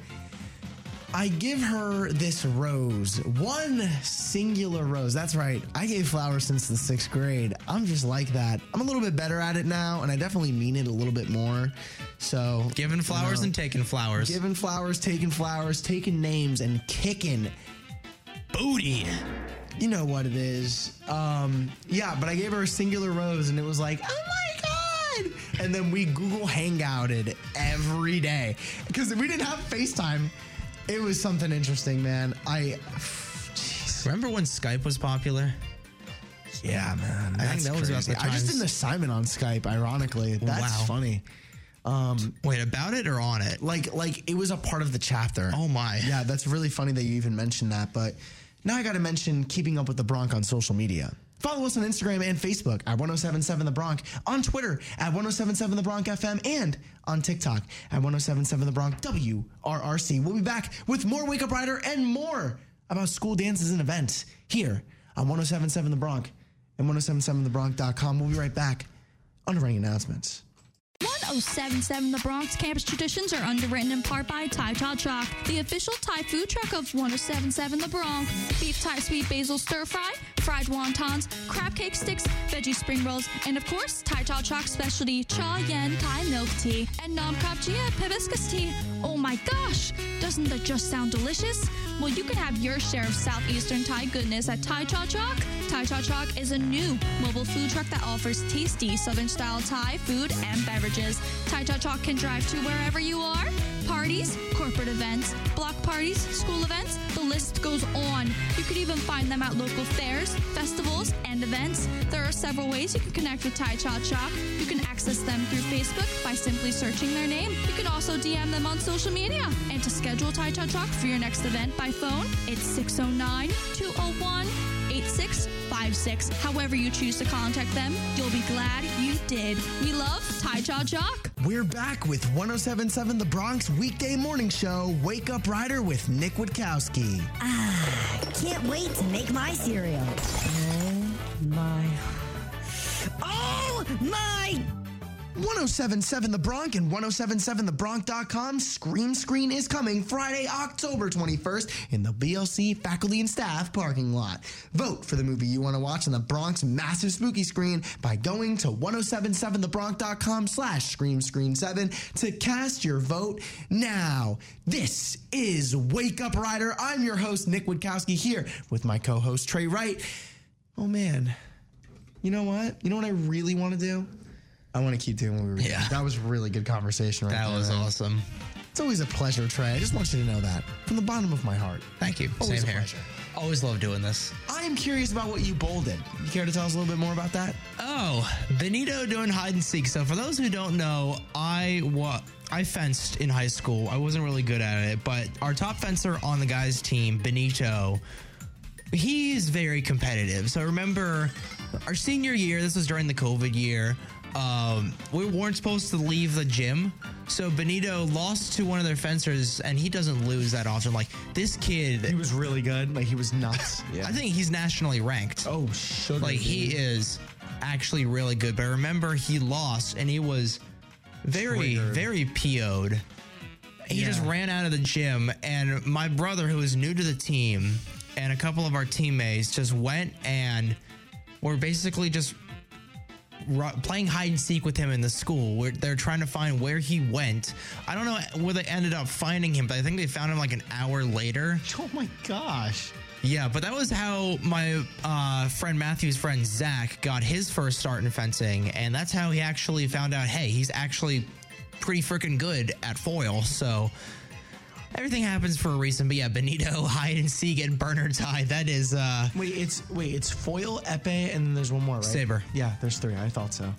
I give her this rose, one singular rose. That's right. I gave flowers since the sixth grade. I'm just like that. I'm a little bit better at it now, and I definitely mean it a little bit more. So Giving flowers and taking flowers. giving flowers, taking flowers, taking names, and kicking booty. You know what it is. Um, yeah, but I gave her a singular rose, and it was like, oh my god! and then we Google Hangouted every day because we didn't have FaceTime. It was something interesting, man. I Remember when Skype was popular? Yeah, man. I think that was about crazy. the I just did an assignment on Skype. Ironically, that's Wow. funny. Um, Wait, about it or on it? Like, like it was a part of the chapter. Oh my! Yeah, that's really funny that you even mentioned that. But now I got to mention keeping up with the Bronx on social media. Follow us on Instagram and Facebook at 1077 The Bronx, on Twitter at 1077 The Bronx FM, and on TikTok at 1077 The Bronx WRRC. We'll be back with more Wake Up Rider and more about school dances and events here on 1077 The Bronx and 1077thebronx.com. We'll be right back on Ring Announcements. 1077 The Bronx campus traditions are underwritten in part by Thai Cha Chalk, the official Thai food truck of 1077 The Bronx. Beef Thai sweet basil stir fry, fried wontons, crab cake sticks, veggie spring rolls, and of course, Thai Cha Chalk specialty Cha Yen Thai milk tea and Nam Krap Jia hibiscus tea. Oh my gosh, doesn't that just sound delicious? Well, you can have your share of southeastern Thai goodness at Thai Cha Chalk. Thai Cha Chalk is a new mobile food truck that offers tasty southern style Thai food and beverages. Thai Cha Chalk can drive to wherever you are. Parties, corporate events, block parties, school events, the list goes on. You could even find them at local fairs, festivals, and events. There are several ways you can connect with Thai Cha Chalk. You can access them through Facebook by simply searching their name. You can also DM them on social media. And to schedule Thai Cha Chalk for your next event by phone, it's 609 201 8656. However, you choose to contact them, you'll be glad you did. We love Thai Cha Chalk. We're back with 1077 The Bronx weekday morning show, Wake Up Rider with Nick Witkowski. Ah, can't wait to make my cereal. Oh my. My 1077 The Bronx and 1077thebronx.com. Scream Screen is coming Friday, October 21st in the BLC faculty and staff parking lot. Vote for the movie you want to watch on the Bronx massive spooky screen by going to 1077thebronx.com slash scream screen 7 to cast your vote now. This is Wake Up Rider. I'm your host, Nick Witkowski, here with my co-host, Trey Wright. Oh man, you know what? You know what I really want to do? I want to keep doing what we were doing. Yeah. That was really good conversation right there. That there, was awesome. It's always a pleasure, Trey. I just want you to know that from the bottom of my heart. Thank you. Always Same a here. pleasure. Always love doing this. I am curious about what you bolded. You care to tell us a little bit more about that? Oh, Benito doing hide and seek. So for those who don't know, I wa- I fenced in high school. I wasn't really good at it, but our top fencer on the guys' team, Benito, he's very competitive. So I remember our senior year, this was during the COVID year. Um, we weren't supposed to leave the gym. So Benito lost to one of their fencers, and he doesn't lose that often. Like this kid, He was really good. Like he was nuts. yeah. I think he's nationally ranked. Oh, sugar. Like he is actually really good. But I remember he lost and he was very, Triggered. very PO'd. He just ran out of the gym, and my brother, who was new to the team, and a couple of our teammates just went and were basically just playing hide and seek with him in the school. Where they're trying to find where he went. I don't know where they ended up finding him, but I think they found him like an hour later. Oh my gosh. Yeah, but that was how my uh, friend Matthew's friend Zach got his first start in fencing, and that's how he actually found out. Hey, he's actually pretty freaking good at foil. So everything happens for a reason. But yeah, Benito hide and seek and burner tie. That is uh, Wait, it's wait, it's foil, epee, and then there's one more, right? Saber. Yeah, there's three. I thought so.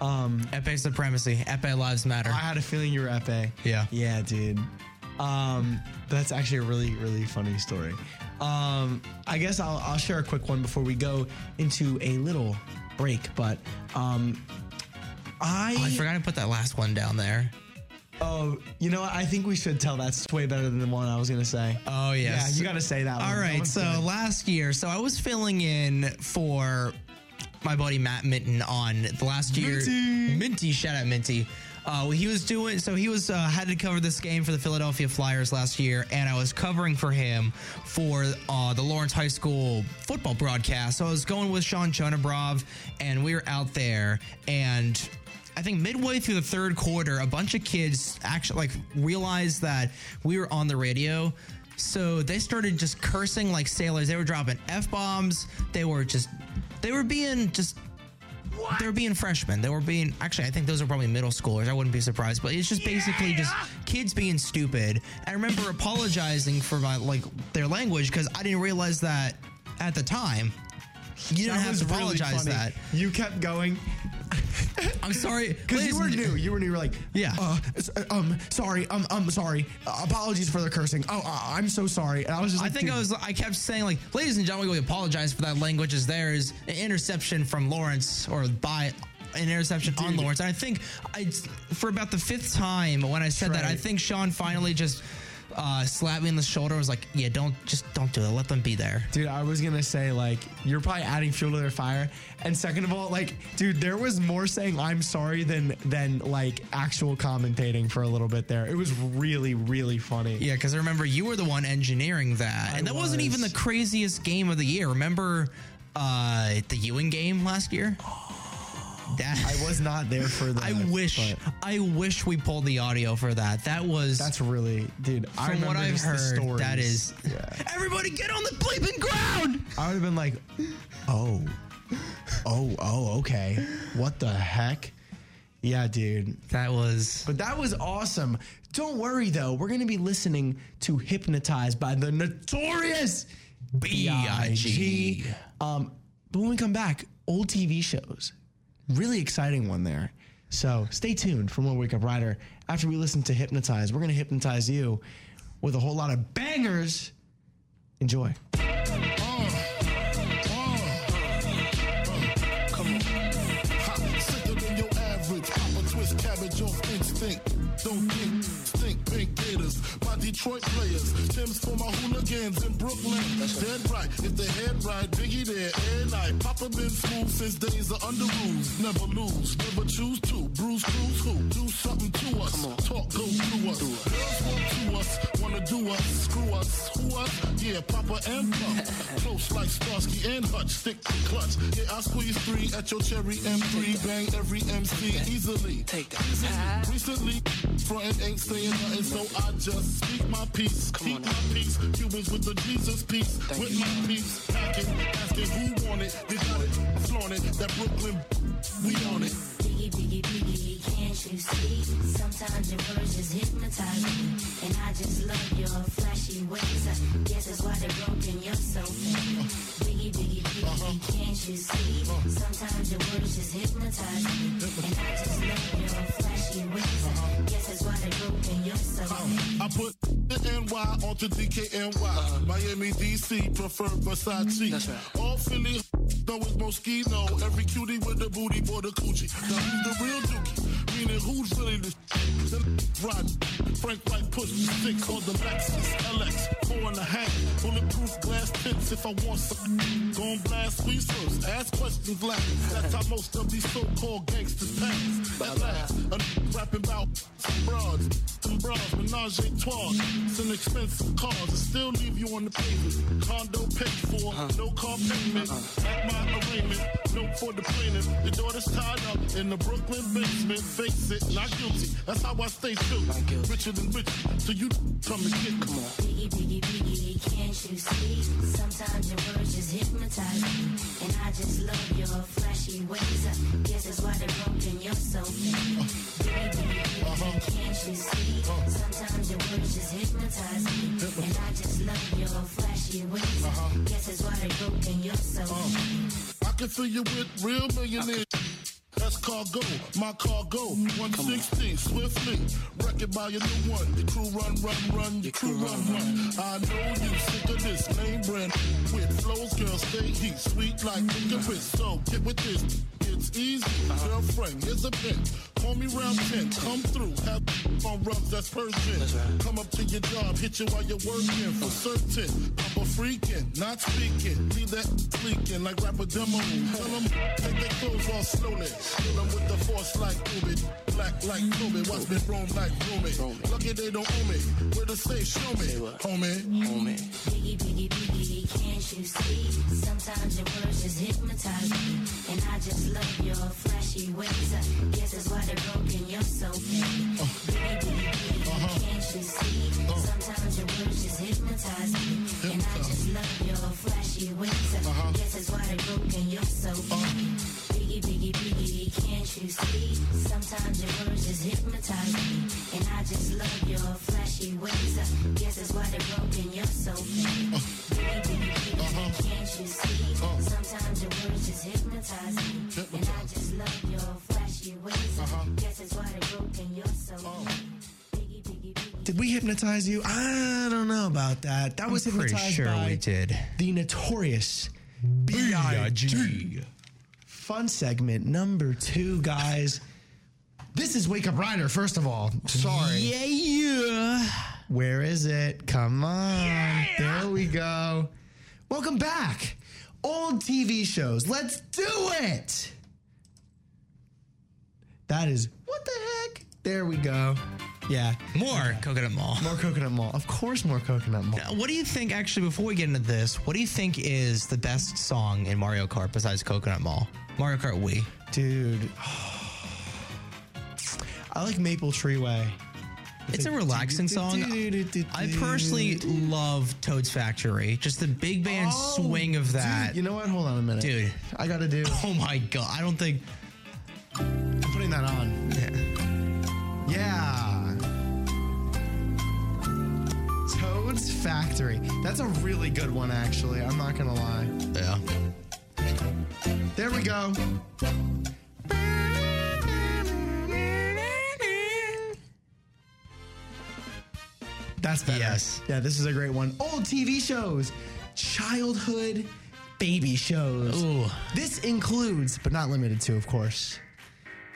Um, Epe supremacy. Epe lives matter. I had a feeling you were epee. Yeah. Yeah, dude. Um, that's actually a really, really funny story. Um, I guess I'll, I'll share a quick one before we go into a little break. But um, I, Oh, I forgot to put that last one down there. Oh, you know what? I think we should tell that's way better than the one I was gonna say. Oh yes. Yeah, you got to say that. one. All That right. one's So good. last year, so I was filling in for my buddy Matt Minton on the last year. Minty. Minty, shout out Minty. Uh, he was doing so. He was uh, had to cover this game for the Philadelphia Flyers last year, and I was covering for him for uh, the Lawrence High School football broadcast. So I was going with Sean Chonabrov, and we were out there, and I think midway through the third quarter, a bunch of kids actually like realized that we were on the radio. So they started just cursing like sailors. They were dropping f bombs. They were just, they were being just what? they were being freshmen. They were being actually. I think those are probably middle schoolers. I wouldn't be surprised. But it's just basically just kids being stupid. I remember apologizing for my like their language because I didn't realize that at the time. You didn't That have to apologize funny. that. You kept going. I'm sorry because you were new. You were new. You were like, Yeah. uh, uh, um, sorry, um, um, sorry. Uh, apologies for the cursing. Oh, uh, I'm so sorry. And I was just, I think dude, I was. I kept saying like, ladies and gentlemen, we apologize for that language. As there is an interception from Lawrence or by an interception on Lawrence. And I think I, for about the fifth time when I said that, I think Sean finally just uh, slapped me in the shoulder. Was like, yeah, don't just don't do it. Let them be there. Dude, I was gonna say like you're probably adding fuel to their fire, and second of all, like, dude, there was more saying I'm sorry than than like actual commentating for a little bit there. It was really really funny. Yeah, because I remember you were the one engineering that, I and that wasn't even the craziest game of the year. Remember uh, the Ewing game last year? That, I was not there for that. I wish, I wish we pulled the audio for that. That was that's really, dude. I from what I've heard. That is, everybody get on the bleeping ground. I would have been like, oh, oh, oh, okay. What the heck? Yeah, dude. That was. But that was awesome. Don't worry though. We're gonna be listening to "Hypnotized" by the notorious B.I.G. Um, but when we come back, old TV shows. Really exciting one there. So stay tuned for more Wake Up Rider. After we listen to Hypnotize, we're gonna hypnotize you with a whole lot of bangers. Enjoy. Detroit players. Tim's for my hooligans in Brooklyn. Dead right. If they head right, Biggie there, and I. Papa been smooth since days of under rules. Never lose, never choose to. Bruce, cruise who? Do something to us. Talk goes through us. Girls want to us, wanna do us, screw us, who us? Yeah, Papa and Pop. Close like Starsky and Hutch, stick to clutch. Yeah, I squeeze three at your cherry M3, bang every MC easily. Take that. Recently, frontin' ain't saying nothing, so I just speak my peace. Keep my peace. Cubans with the Jesus peace. with my peace. Packing, asking who want it. You got it, flaunt it. That Brooklyn, we on it. Biggie, biggie, biggie, can't you see? Sometimes your words just hypnotize me. And I just love your flashy ways. I guess that's why they're broken, you're so fake. Biggie, biggie, biggie, can't you see? Sometimes your words just hypnotize me. And I just love your flashy ways. I guess that's why they're broken, you're so fake. I put the NY onto DKNY. Miami, DC, prefer Versace. All Philly, though it's Moschino. Every cutie with the booty for the coochie. Now who's the real dookie? Meaning who's really the rod? Frank White push six on the Lexus LX. Four and a half. Bulletproof glass tips if I want some. Gon' blast squeezers. Ask questions last. That's how most of these so-called gangsters pass. At last, a n- rapping about some broads, some bras, menage a trois. Some expensive cars that still leave you on the pavement. Condo paid for, no car payment. At my arraignment, note for the plaintiff. Your daughter's tied up in the Brooklyn basement. Face it, not guilty. That's how I stay true. Richer than rich, so you come and get come on. Biggie, biggie, biggie, can't you see? Sometimes your words just hypnotize me. And I just love your flashy ways. I guess that's why they're broken, you're so biggie, biggie, can't you see? Sometimes your words just hypnotize me. And I just love your flashy ways. I guess that's why they're broken, you're so fake. I can fill you with real millionaires. That's cargo, my cargo. 116, swiftly. Wreck it by your new one. The crew run, run, run. The crew run, run. I know you sick of this name brand. With flows, girl, stay heat. Sweet like licorice. So get with this. It's easy. Girlfriend, here's a pin. Call me round 10. Come through. Have on rubs, that's Persian. Come up to your job. Hit you while you're working. For certain. I'm a freaking, not speaking. Leave that leaking like rapper demo. Tell them, take their clothes off slowly. Kill with the force like Ubi. Black like Kobe. Watch me roam like Rumi. Lucky they don't owe me. Where to say, show me. Homie. Homie. Biggie, biggie, biggie, can't you see? Sometimes your words just hypnotize me. And I just love your flashy ways. I guess that's why they're broken, you're so fake. Biggie, biggie, biggie, uh-huh. can't you see? Uh-huh. Sometimes your words just hypnotize me. And I just love your flashy ways. I uh-huh. guess that's why they're broken, you're so fake. Biggie, biggie, biggie, can't you see? Sometimes your words just hypnotize me. And I just love your flashy ways. I guess that's why they're broken. You're so fake. Baby, baby, can't you see? Sometimes your words just hypnotize me. And I just love your flashy ways. I uh-huh. guess that's why they're broken. You're so oh. fake. Did we hypnotize you? I don't know about that. That was I'm pretty hypnotized sure by we did. the notorious B.I.G. Fun segment number two, guys. This is Wake Up Rider, first of all. Sorry. Yeah, yeah. Where is it? Come on. Yeah. There we go. Welcome back. Old TV shows. Let's do it. That is what the heck? There we go. Yeah. More Coconut Mall. More Coconut Mall. Of course, more Coconut Mall. Now, what do you think, actually, before we get into this, what do you think is the best song in Mario Kart besides Coconut Mall? Mario Kart Wii. Dude. I like Maple Tree Way. It's a relaxing song. I personally love Toad's Factory. Just the big band Oh, swing of that. dude, you know what? Hold on a minute. Dude. I gotta do. Oh my god. I don't think. I'm putting that on. Yeah. Yeah. Factory. That's a really good one, actually. I'm not gonna lie. Yeah. There we go. That's better. Yes. Yeah, this is a great one. Old TV shows, childhood baby shows. Ooh. This includes, but not limited to, of course,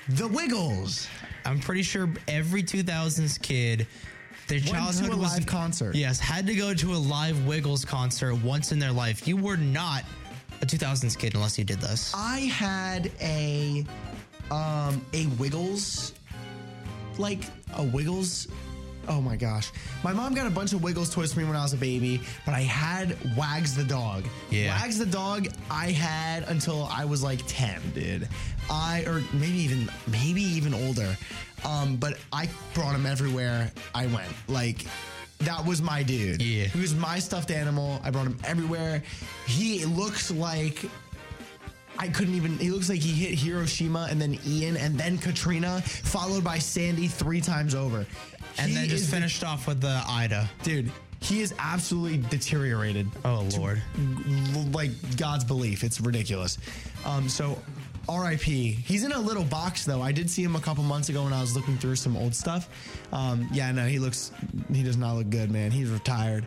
The Wiggles. I'm pretty sure every 2000s kid, their Went to childhood a was live concert. Yes, had to go to a live Wiggles concert once in their life. You were not a 2000s kid unless you did this. I had a um a Wiggles like a Wiggles Oh my gosh. My mom got a bunch of Wiggles toys for me when I was a baby, but I had Wags the dog. Yeah. Wags the dog I had until I was like 10, dude. I or maybe even maybe even older. Um but I brought him everywhere I went. Like that was my dude. Yeah. He was my stuffed animal. I brought him everywhere. He looks like I couldn't even. He looks like he hit Hiroshima and then Ian and then Katrina, followed by Sandy three times over. And He then just is the- finished off with the Ida. dude. He is absolutely deteriorated. Oh, Lord. L- like God's belief. It's ridiculous. Um, so, R.I.P. He's in a little box though. I did see him a couple months ago when I was looking through some old stuff. Um, yeah, no, he looks. He does not look good, man. He's retired.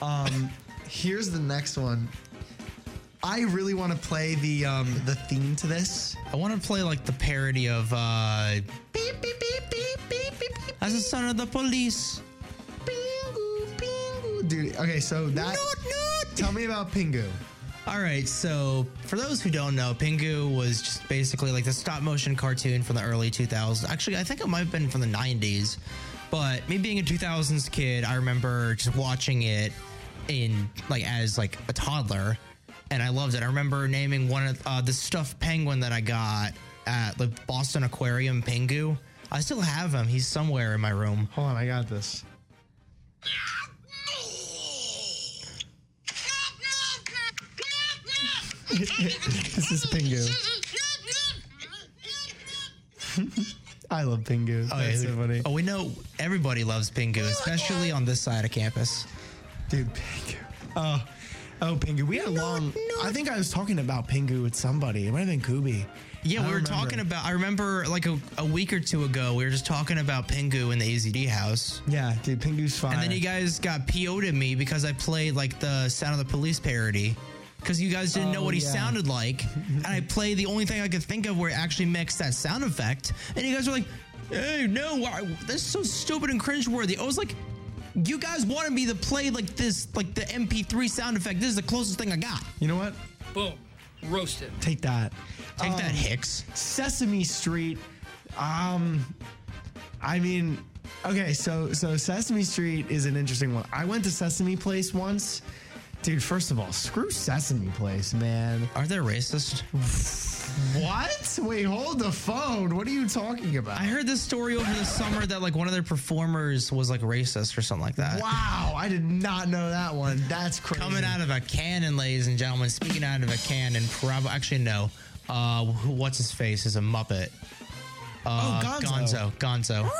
Um, here's the next one. I really want to play the um, the theme to this. I want to play like the parody of uh beep, beep, beep, beep, beep, beep, beep, As a son of the police. Pingu, Pingu, Dude, okay, so that. Not, not. Tell me about Pingu. All right, so for those who don't know, Pingu was just basically like the stop motion cartoon from the early 2000s. Actually, I think it might have been from the 90s. But me being a 2000s kid, I remember just watching it in like as like a toddler, and I loved it. I remember naming one of uh, the stuffed penguin that I got at the Boston Aquarium, Pingu. I still have him. He's somewhere in my room. Hold on, I got this. This is Pingu. I love Pingu. Oh, That's yeah. so funny. Oh, we know everybody loves Pingu, especially on this side of campus. Dude, Pingu. Oh, oh, Pingu. We had a long. I think I was talking about Pingu with somebody. It might have been Kubi. Yeah, we were don't talking about. I remember like a, a week or two ago, we were just talking about Pingu in the AZD house. Yeah, dude, Pingu's fire. And then you guys got PO'd at me because I played like the Sound of the Police parody. Because you guys didn't know Oh, what he yeah. sounded like. and I played the only thing I could think of where it actually mixed that sound effect. And you guys were like, hey, no, why, that's so stupid and cringeworthy. I was like, you guys wanted me to play like this, like the MP3 sound effect. This is the closest thing I got. You know what? Boom. Roasted. Take that. Take that, Um, Hicks. Sesame Street. Um, I mean, okay, so so Sesame Street is an interesting one. I went to Sesame Place once. Dude, first of all, screw Sesame Place, man. Are they racist? What? Wait, hold the phone. What are you talking about? I heard this story over the summer that like one of their performers was like racist or something like that. Wow, I did not know that one. That's crazy. Coming out of a cannon, ladies and gentlemen. Speaking out of a cannon, probably actually no. Uh, what's his face is a Muppet. Uh, Oh, Gonzo. Gonzo. Gonzo.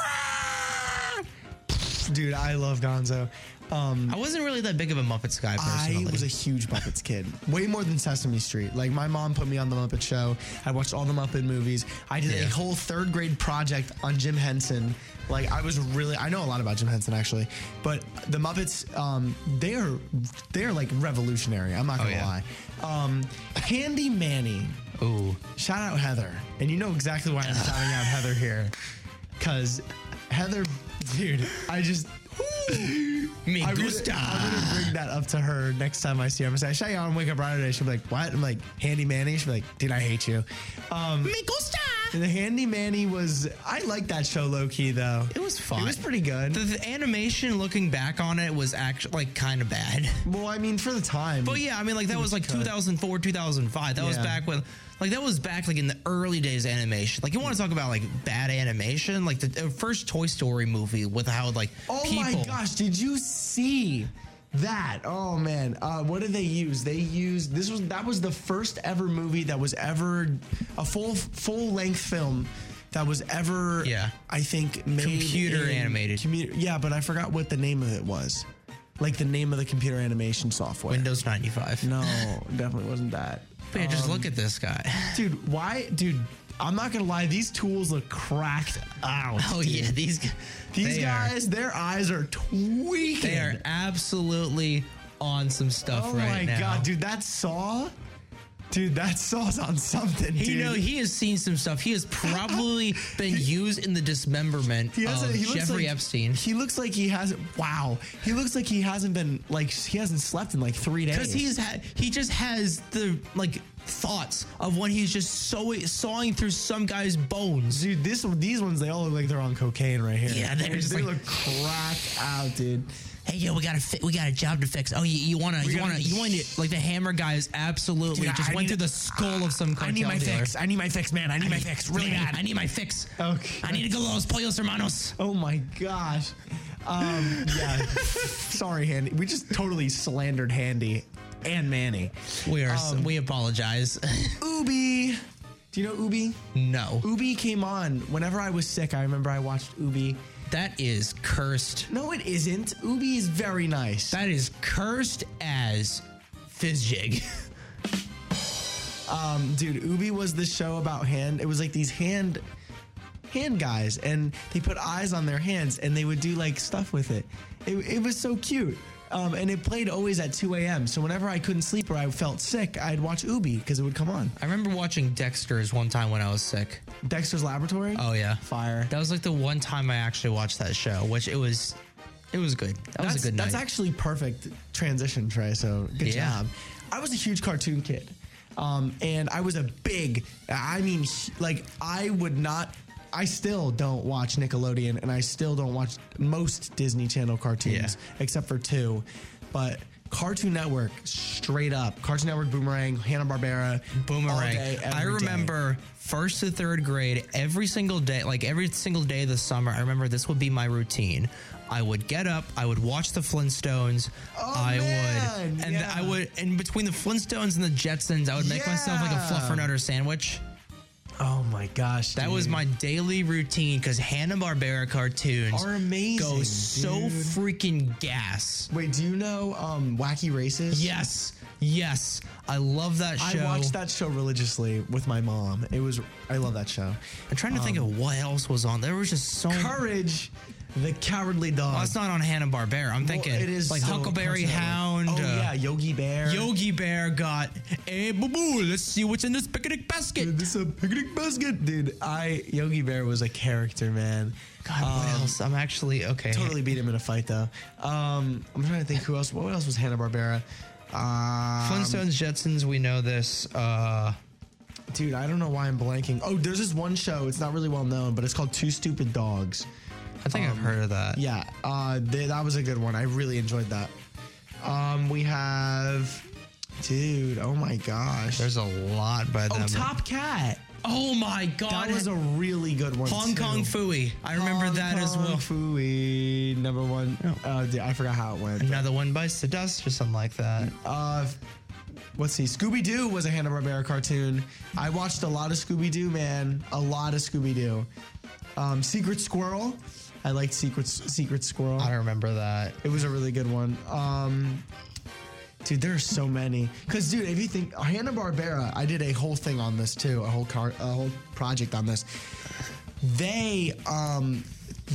Dude, I love Gonzo. Um, I wasn't really that big of a Muppets guy personally. I was a huge Muppets kid, way more than Sesame Street. Like my mom put me on the Muppet Show. I watched all the Muppet movies. I did a whole third grade project on Jim Henson. Like I was really, I know a lot about Jim Henson actually, but the Muppets, um, they are, they are like revolutionary. I'm not Oh, gonna yeah. lie. Um, Handy Manny. Ooh. Shout out Heather, and you know exactly why I'm shouting out Heather here, because Heather, dude, I just. Me I'm gonna. I'm gonna bring that up to her next time I see her. I'm gonna say, I saw you on Wake Up Rider today. She'll be like, what? I'm like, Handy Manny? She'll be like, dude, I hate you. Um, Me gusta. The Handy Manny was, I like that show low key though. It was fun. It was pretty good. The, the animation, looking back on it, was actually like kind of bad. well, I mean, for the time. But yeah, I mean, like that was like 2004, 2005. That was back when, like, that was back like in the early days of animation. Like, you want to talk about like bad animation? Like the uh, first Toy Story movie with how like Oh people. my gosh, did you see that? Oh man, uh, what did they use? They used this was that was the first ever movie that was ever a full full length film that was ever Yeah. I think made Computer animated. commu- yeah, but I forgot what the name of it was. Like the name of the computer animation software. Windows 95. No, definitely wasn't that. But yeah, just Um, look at this guy. dude. Why, dude? I'm not gonna lie. These tools look cracked out. Oh dude. yeah, these These they are- guys, their eyes are tweaking. They are absolutely on some stuff Oh right now. Oh my god, dude, that saw, dude, that saw's on something, dude. you know, he has seen some stuff. He has probably been used in the dismemberment He has of he Jeffrey like- Epstein. He looks like he hasn't. Wow, he looks like he hasn't been like he hasn't slept in like three days. Because he's had he just has the like thoughts of when he's just so sawing through some guy's bones. dude. This these ones they all look like they're on cocaine right here. Yeah, they're just they like- look cracked out, dude. Hey, yo, we got a fi- we got a job to fix. Oh, you, you wanna We you wanna you want to like the hammer guy is absolutely Dude, just I went through the skull of some I need my dealer. fix. I need my fix, man. I need my fix really Man, bad. I need my fix. Okay. I need to go los pollos hermanos. Oh my gosh. Um, yeah. Sorry, Handy. We just totally slandered Handy and Manny. We are Um, we apologize. Oobi. Do you know Oobi? no, Oobi came on whenever I was sick. I remember I watched Oobi. that is cursed. No, it isn't. Oobi is very nice. That is cursed as Fizzgig. Um, dude, Oobi was the show about hand. It was like these hand hand guys, and they put eyes on their hands, and they would do like stuff with it. It, it was so cute. Um, and it played always at 2 a.m. So whenever I couldn't sleep or I felt sick, I'd watch Oobi because it would come on. I remember watching Dexter's one time when I was sick. Dexter's Laboratory. Oh yeah, fire. That was like the one time I actually watched that show, which it was, it was good. That that's, was a good night. That's actually perfect transition, Trey. So good Yeah. job. I was a huge cartoon kid. Um, and I was a big, I mean, like, I would not, I still don't watch Nickelodeon and I still don't watch most Disney Channel cartoons except for two. But Cartoon Network, straight up, Cartoon Network, Boomerang, Hanna Barbera, Boomerang. Day, I every day. remember first to third grade, every single day, like every single day of the summer, I remember this would be my routine. I would get up, I would watch the Flintstones. I Oh, man, would, and yeah. I would, and between the Flintstones and the Jetsons, I would make myself like a fluffernutter sandwich. Oh my gosh. That was my daily routine because Hanna Barbera cartoons Are amazing, Go so freaking gas. Wait, do you know um, Wacky Races? Yes, yes, I love that show. I watched that show religiously with my mom. It was I love that show. I'm trying to think of what else was on. There was just so Courage, the cowardly dog. Well, that's not on Hanna Barbera. I'm thinking it is like Huckleberry Hound. Oh uh, yeah, Yogi Bear. Yogi Bear got a boo boo. Let's see what's in this picnic basket. This is a picnic basket, dude. I Yogi Bear was a character, man. God, what Um, else? I'm actually okay. Totally beat him in a fight though. Um, I'm trying to think who else. What else was Hanna Barbera? Um, Flintstones, Jetsons. We know this. Uh, dude. I don't know why I'm blanking. Oh, there's this one show. It's not really well known, but it's called Two Stupid Dogs. I think I've heard of that. Yeah, uh, th- that was a good one. I really enjoyed that. Um, we have, dude. Oh my gosh. There's a lot by oh. Top Cat. Oh my god! That was a really good one. Hong too. Kong Phooey. I remember Hong that as Kong well. Phooey, number one. Uh, dude, I forgot how it went. Another one bites the dust or something like that. Uh, let's see. Scooby Doo was a Hanna Barbera cartoon. I watched a lot of Scooby Doo, man. A lot of Scooby Doo. Um, Secret Squirrel. I liked Secret Secret Squirrel. I don't remember that. It was a really good one. Um, dude, there are so many. Cause, dude, if you think Hanna Barbera, I did a whole thing on this too, a whole car, a whole project on this. They um,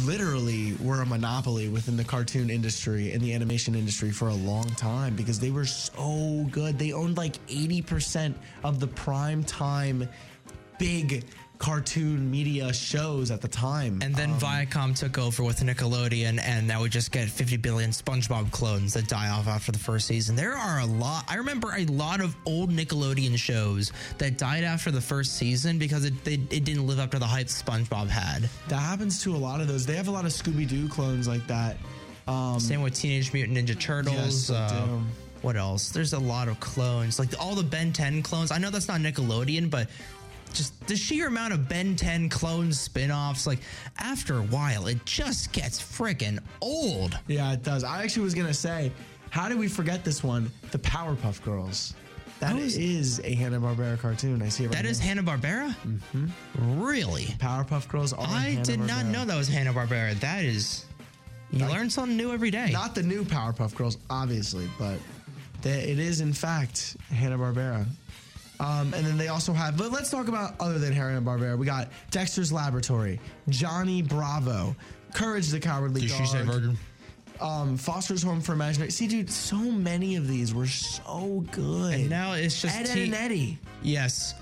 literally were a monopoly within the cartoon industry and the animation industry for a long time because they were so good. They owned like eighty percent of the prime time big cartoon media shows at the time. And then Viacom took over with Nickelodeon, and now we just get 50 billion SpongeBob clones that die off after the first season. There are a lot. I remember a lot of old Nickelodeon shows that died after the first season because it they, it didn't live up to the hype SpongeBob had. That happens to a lot of those. They have a lot of Scooby Doo clones like that. Um, Same with Teenage Mutant Ninja Turtles. Yes, uh, what else? There's a lot of clones, like all the Ben 10 clones. I know that's not Nickelodeon, but just the sheer amount of Ben 10 clone spin-offs, like after a while, it just gets freaking old. Yeah, it does. I actually was gonna say, how did we forget this one? The Powerpuff Girls. That is a Hanna Barbera cartoon. I see it right That is here. Hanna Barbera. Mm-hmm. Really? Powerpuff Girls. Are I did not know that was Hanna Barbera. That is, you learn something new every day. Not the new Powerpuff Girls, obviously, but it is in fact Hanna Barbera. Um, and then they also have, but let's talk about other than Harry and Barbera. We got Dexter's Laboratory, Johnny Bravo, Courage the Cowardly Did Dog. she say virgin? Um, Foster's Home for Imaginary. See, dude, so many of these were so good. And now it's just Ed, Edd n Eddy. Yes.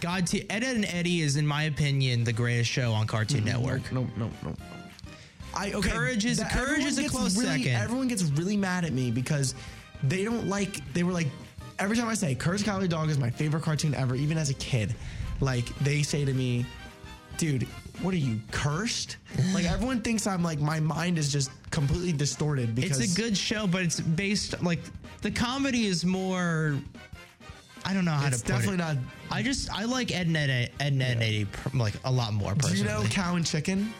God, T- Ed, Edd n Eddy is, in my opinion, the greatest show on Cartoon Network. No, no, no. I okay. Courage is that- courage is a close really, second. Everyone gets really mad at me because they don't like. They were like every time I say the Cowardly Dog is my favorite cartoon ever, even as a kid. Like they say to me, dude, what are you cursed? like everyone thinks I'm like my mind is just completely distorted because It's a good show, but it's based like the comedy is more. I don't know how It's to put It's definitely it. not- I just I like Ed and Ed, Ed and Ed Eddie pr- like a lot more. Do Personally, you know Cow and Chicken?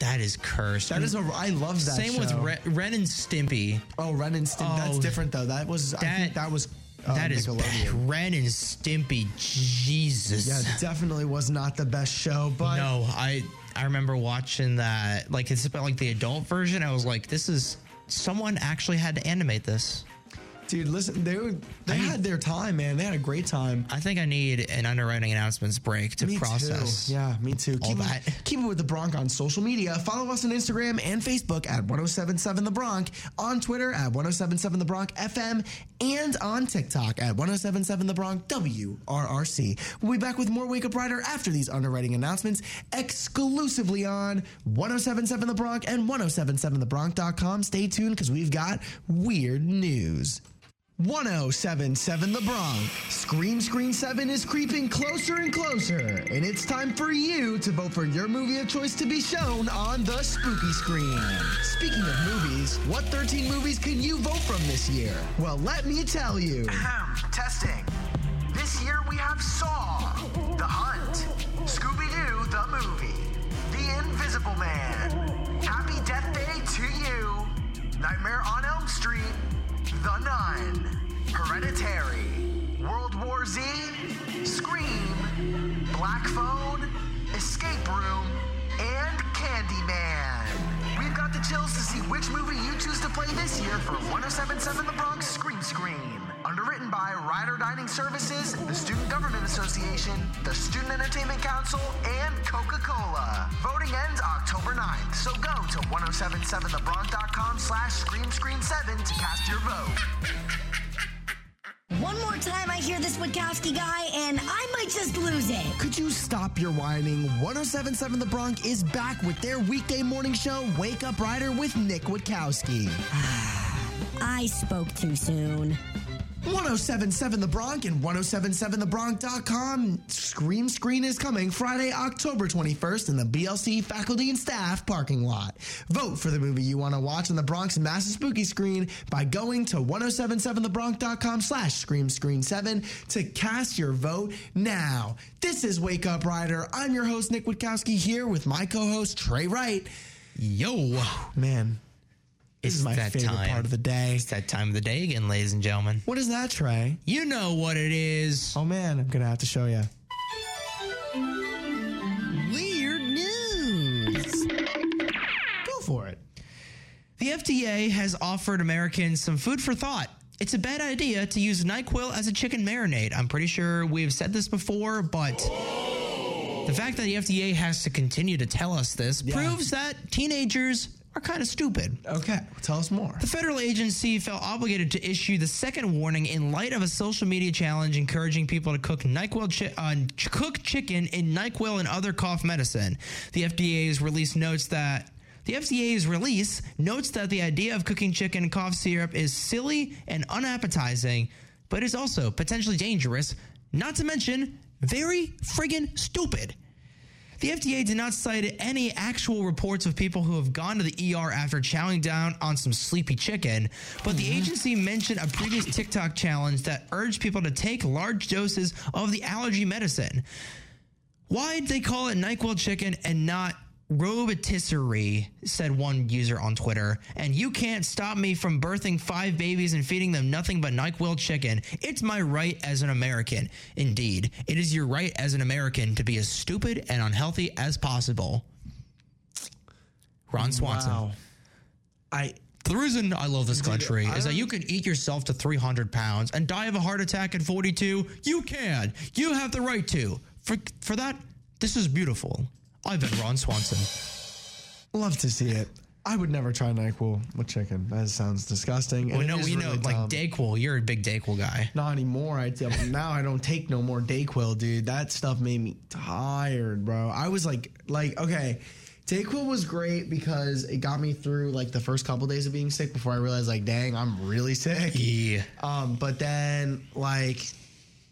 That is cursed. That is a. I love that. Same with show. Ren, Ren and Stimpy. Oh, Ren and Stimpy. That's Oh, different though. That was. I think that was. Uh, that is. Ren and Stimpy. Jesus. Yeah, definitely was not the best show, but no, I I remember watching that. Like it's about like the adult version. I was like, this is someone actually had to animate this. Dude, listen, they were, they had their time, man. They had a great time. I think I need an underwriting announcements break to me process. Too. Yeah, me too. all keep, that. It, keep it with the Bronc on social media. Follow us on Instagram and Facebook at 1077 The Bronc, on Twitter at 1077 The Bronc FM, and on TikTok at 1077 The Bronc WRRC. We'll be back with more Wake Up Rider after these underwriting announcements exclusively on 1077 The Bronc and 1077TheBronc.com. Stay tuned because we've got weird news. 1077 The Bronc. Scream Screen 7 is creeping closer and closer, and it's time for you to vote for your movie of choice to be shown on the spooky screen. Speaking of movies, what 13 movies can you vote from this year? Well, let me tell you. Testing. This year we have Saw, The Hunt, Scooby Doo, the movie, The Invisible Man, Happy Death Day to You, Nightmare on Elm Street, The Nun, Hereditary, World War Z, Scream, Black Phone, Escape Room, and Candyman. We've got the chills to see which movie you choose to play this year for 1077 The Bronc Scream Screen. Underwritten by Rider Dining Services, the Student Government Association, the Student Entertainment Council, and Coca-Cola. Voting ends October 9th, so go to 1077thebronc.com slash scream screen 7 to cast your vote. One more time I hear this Witkowski guy, and I might just lose it. Could you stop your whining? 1077 The Bronc is back with their weekday morning show, Wake Up Rider with Nick Witkowski. I spoke too soon. 1077 The Bronc and 1077thebronc.com. Scream Screen is coming Friday, October 21st in the BLC faculty and staff parking lot. Vote for the movie you want to watch on the Bronc's Massive Spooky Screen by going to 1077thebronc.com slash Scream Screen 7 to cast your vote now. This is Wake Up Rider. I'm your host, Nick Witkowski, here with my co-host, Trey Wright. Yo. Man, This is my favorite time. part of the day. It's that time of the day again, ladies and gentlemen. What is that, Trey? You know what it is. Oh man, I'm gonna have to show you. Weird news. Go for it. The FDA has offered Americans some food for thought. It's a bad idea to use NyQuil as a chicken marinade. I'm pretty sure we've said this before, but the fact that the FDA has to continue to tell us this proves that teenagers are kind of stupid. Okay, tell us more. The federal agency felt obligated to issue the second warning in light of a social media challenge encouraging people to cook NyQuil chi- uh, ch- cook chicken in NyQuil and other cough medicine. The FDA's release notes that the FDA's release notes that the idea of cooking chicken in cough syrup is silly and unappetizing, but is also potentially dangerous, not to mention very friggin' stupid. The FDA did not cite any actual reports of people who have gone to the ER after chowing down on some sleepy chicken, but the agency mentioned a previous TikTok challenge that urged people to take large doses of the allergy medicine. Why'd they call it NyQuil chicken and not robotisserie, said one user on Twitter. And you can't stop me from birthing five babies and feeding them nothing but NyQuil chicken. It's my right as an American. Indeed, it is your right as an American to be as stupid and unhealthy as possible. Ron Swanson. Wow. I The reason I love this country I is that you can eat yourself to 300 pounds and die of a heart attack at 42. You can. You have the right to. For, for that, this is beautiful. I've been Ron Swanson. love to see it. I would never try NyQuil with chicken. That sounds disgusting. We it know, is we know, really like dumb. Dayquil. You're a big Dayquil guy. Not anymore. I now I don't take no more Dayquil, dude. That stuff made me tired, bro. I was like, like, okay, Dayquil was great because it got me through like the first couple days of being sick before I realized, like, dang, I'm really sick. Yeah. Um, but then like,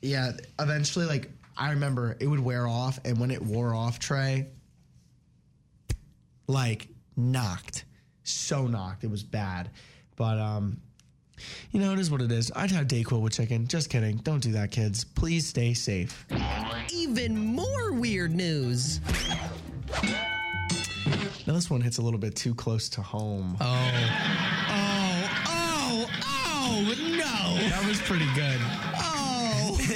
yeah, eventually, like, I remember it would wear off, and when it wore off, Trey, like knocked, so knocked. It was bad, but um. You know, it is what it is. I'd have Dayquil with chicken. Just kidding. Don't do that, kids. Please stay safe. Even more weird news. Now, this one hits a little bit too close to home. Oh. Oh, oh, oh, no. That was pretty good.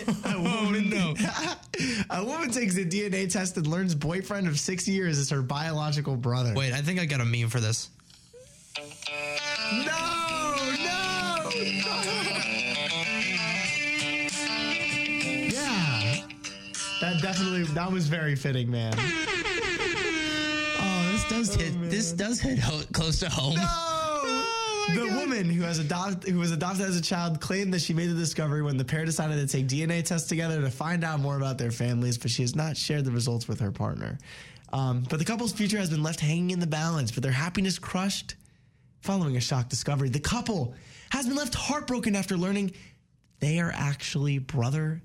Oh. a woman, no. a woman takes a DNA test and learns boyfriend of six years is her biological brother. Wait, I think I got a meme for this. No, no, Yeah. That definitely, that was very fitting, man. Oh, this does oh, hit. This does hit ho- close to home. The woman who has adopted who was adopted as a child claimed that she made the discovery when the pair decided to take DNA tests together to find out more about their families, but she has not shared the results with her partner. Um, but the couple's future has been left hanging in the balance, but their happiness crushed following a shock discovery. The couple has been left heartbroken after learning they are actually brother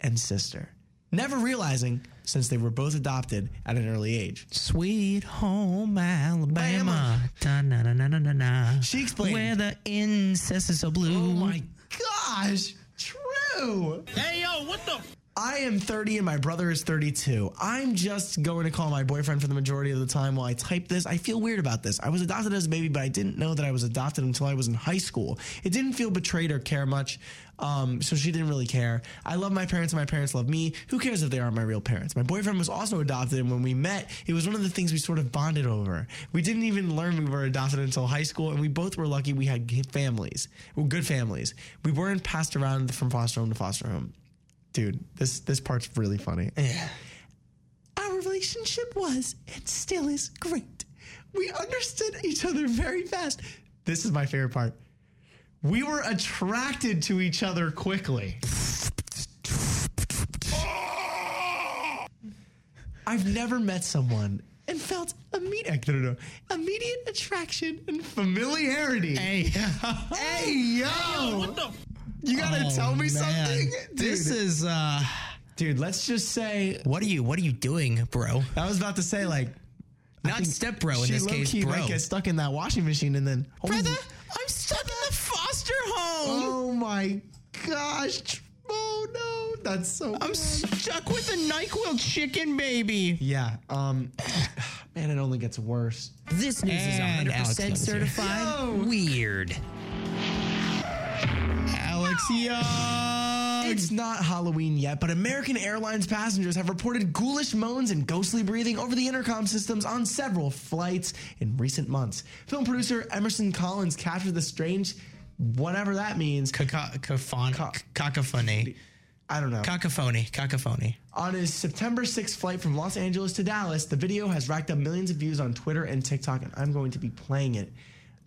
and sister, never realizing since they were both adopted at an early age. Sweet home Alabama. Da-na-na-na-na-na. She explained. Where the incest is so blue. Oh my gosh, true. Hey, yo, what the? I am 30 and my brother is 32. I'm just going to call my boyfriend for the majority of the time while I type this. I feel weird about this. I was adopted as a baby, but I didn't know that I was adopted until I was in high school. It didn't feel betrayed or care much, um, so she didn't really care. I love my parents and my parents love me. Who cares if they aren't my real parents? My boyfriend was also adopted, and when we met, it was one of the things we sort of bonded over. We didn't even learn we were adopted until high school, and we both were lucky we had families, well, good families. We weren't passed around from foster home to foster home dude, this this part's really funny. Yeah. Our relationship was and still is great. We understood each other very fast. This is my favorite part. We were attracted to each other quickly. Ah! I've never met someone and felt immediate, no, no, no, immediate attraction and familiarity. Hey. hey, yo! What the? You gotta Oh, tell me man. something, This is uh Dude, let's just say what are you what are you doing, bro? I was about to say like Not think step bro in she this case, low-key bro. might get stuck in that washing machine and then Brother, I'm stuck in the foster home. Oh my gosh! Oh no, that's so. I'm stuck with a NyQuil chicken baby. Yeah. Um. And it only gets worse. This news And is Alex 100% Young's here. certified Yo. weird. Alex Young. It's not Halloween yet, but American Airlines passengers have reported ghoulish moans and ghostly breathing over the intercom systems on several flights in recent months. Film producer Emerson Collins captured the strange, whatever that means, Cacophony. Cacophony. I don't know. Cacophony. Cacophony. On his September 6th flight from Los Angeles to Dallas, the video has racked up millions of views on Twitter and TikTok, and I'm going to be playing it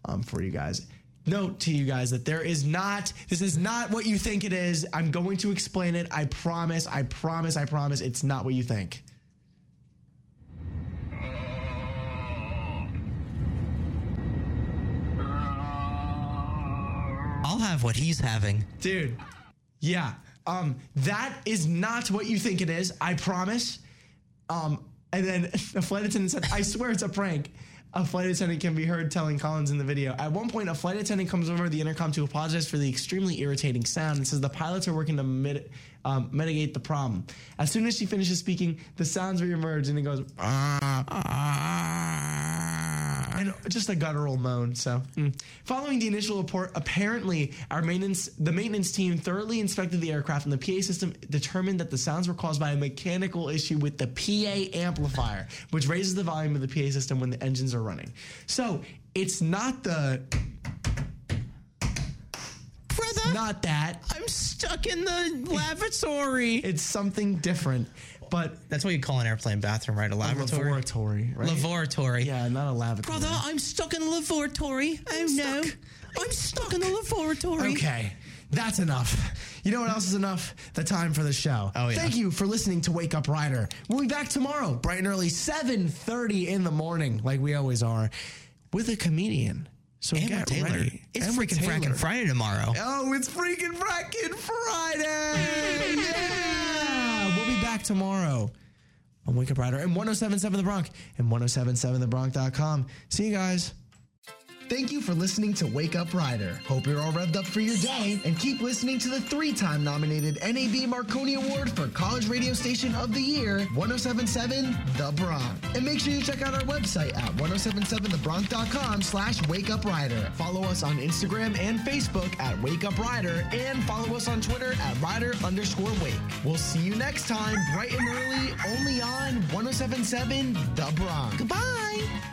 um, for you guys. Note to you guys that there is not, this is not what you think it is. I'm going to explain it. I promise, I promise, I promise it's not what you think. I'll have what he's having. Dude, yeah. Um, that is not what you think it is. I promise. Um, and then a flight attendant said, I swear it's a prank. A flight attendant can be heard telling Collins in the video. At one point, a flight attendant comes over the intercom to apologize for the extremely irritating sound and says the pilots are working to mit- um, mitigate the problem. As soon as she finishes speaking, the sounds reemerge and it goes, ah, ah, ah, and just a guttural moan. So, mm. following the initial report, apparently our maintenance, the maintenance team thoroughly inspected the aircraft, and the PA system determined that the sounds were caused by a mechanical issue with the PA amplifier, which raises the volume of the PA system when the engines are running. So, it's not the. Brother, not that. I'm stuck in the lavatory. It's something different. But that's what you call an airplane bathroom, right? A laboratory. laboratory, right? Laboratory. Yeah, not a lavatory. Brother, I'm stuck in the laboratory. Oh no. I'm stuck in the laboratory. Okay. That's enough. You know what else is enough? The time for the show. Oh, yeah. Thank you for listening to Wake Up Rider. We'll be back tomorrow, bright and early, 7.30 in the morning, like we always are, with a comedian. So And get Taylor. ready. It's freaking fracking Friday tomorrow. Oh, it's freaking fracking Friday! yeah! Back tomorrow on Wake Up Rider and 1077 The Bronc and 1077thebronc.com. See you guys. Thank you for listening to Wake Up Rider. Hope you're all revved up for your day and keep listening to the three time nominated NAB Marconi Award for College Radio Station of the Year, 1077 The Bronc. And make sure you check out our website at 1077thebronc.com slash Wake Up Rider. Follow us on Instagram and Facebook at Wake Up Rider and follow us on Twitter at Rider underscore Wake. We'll see you next time, bright and early, only on 1077 The Bronc. Goodbye.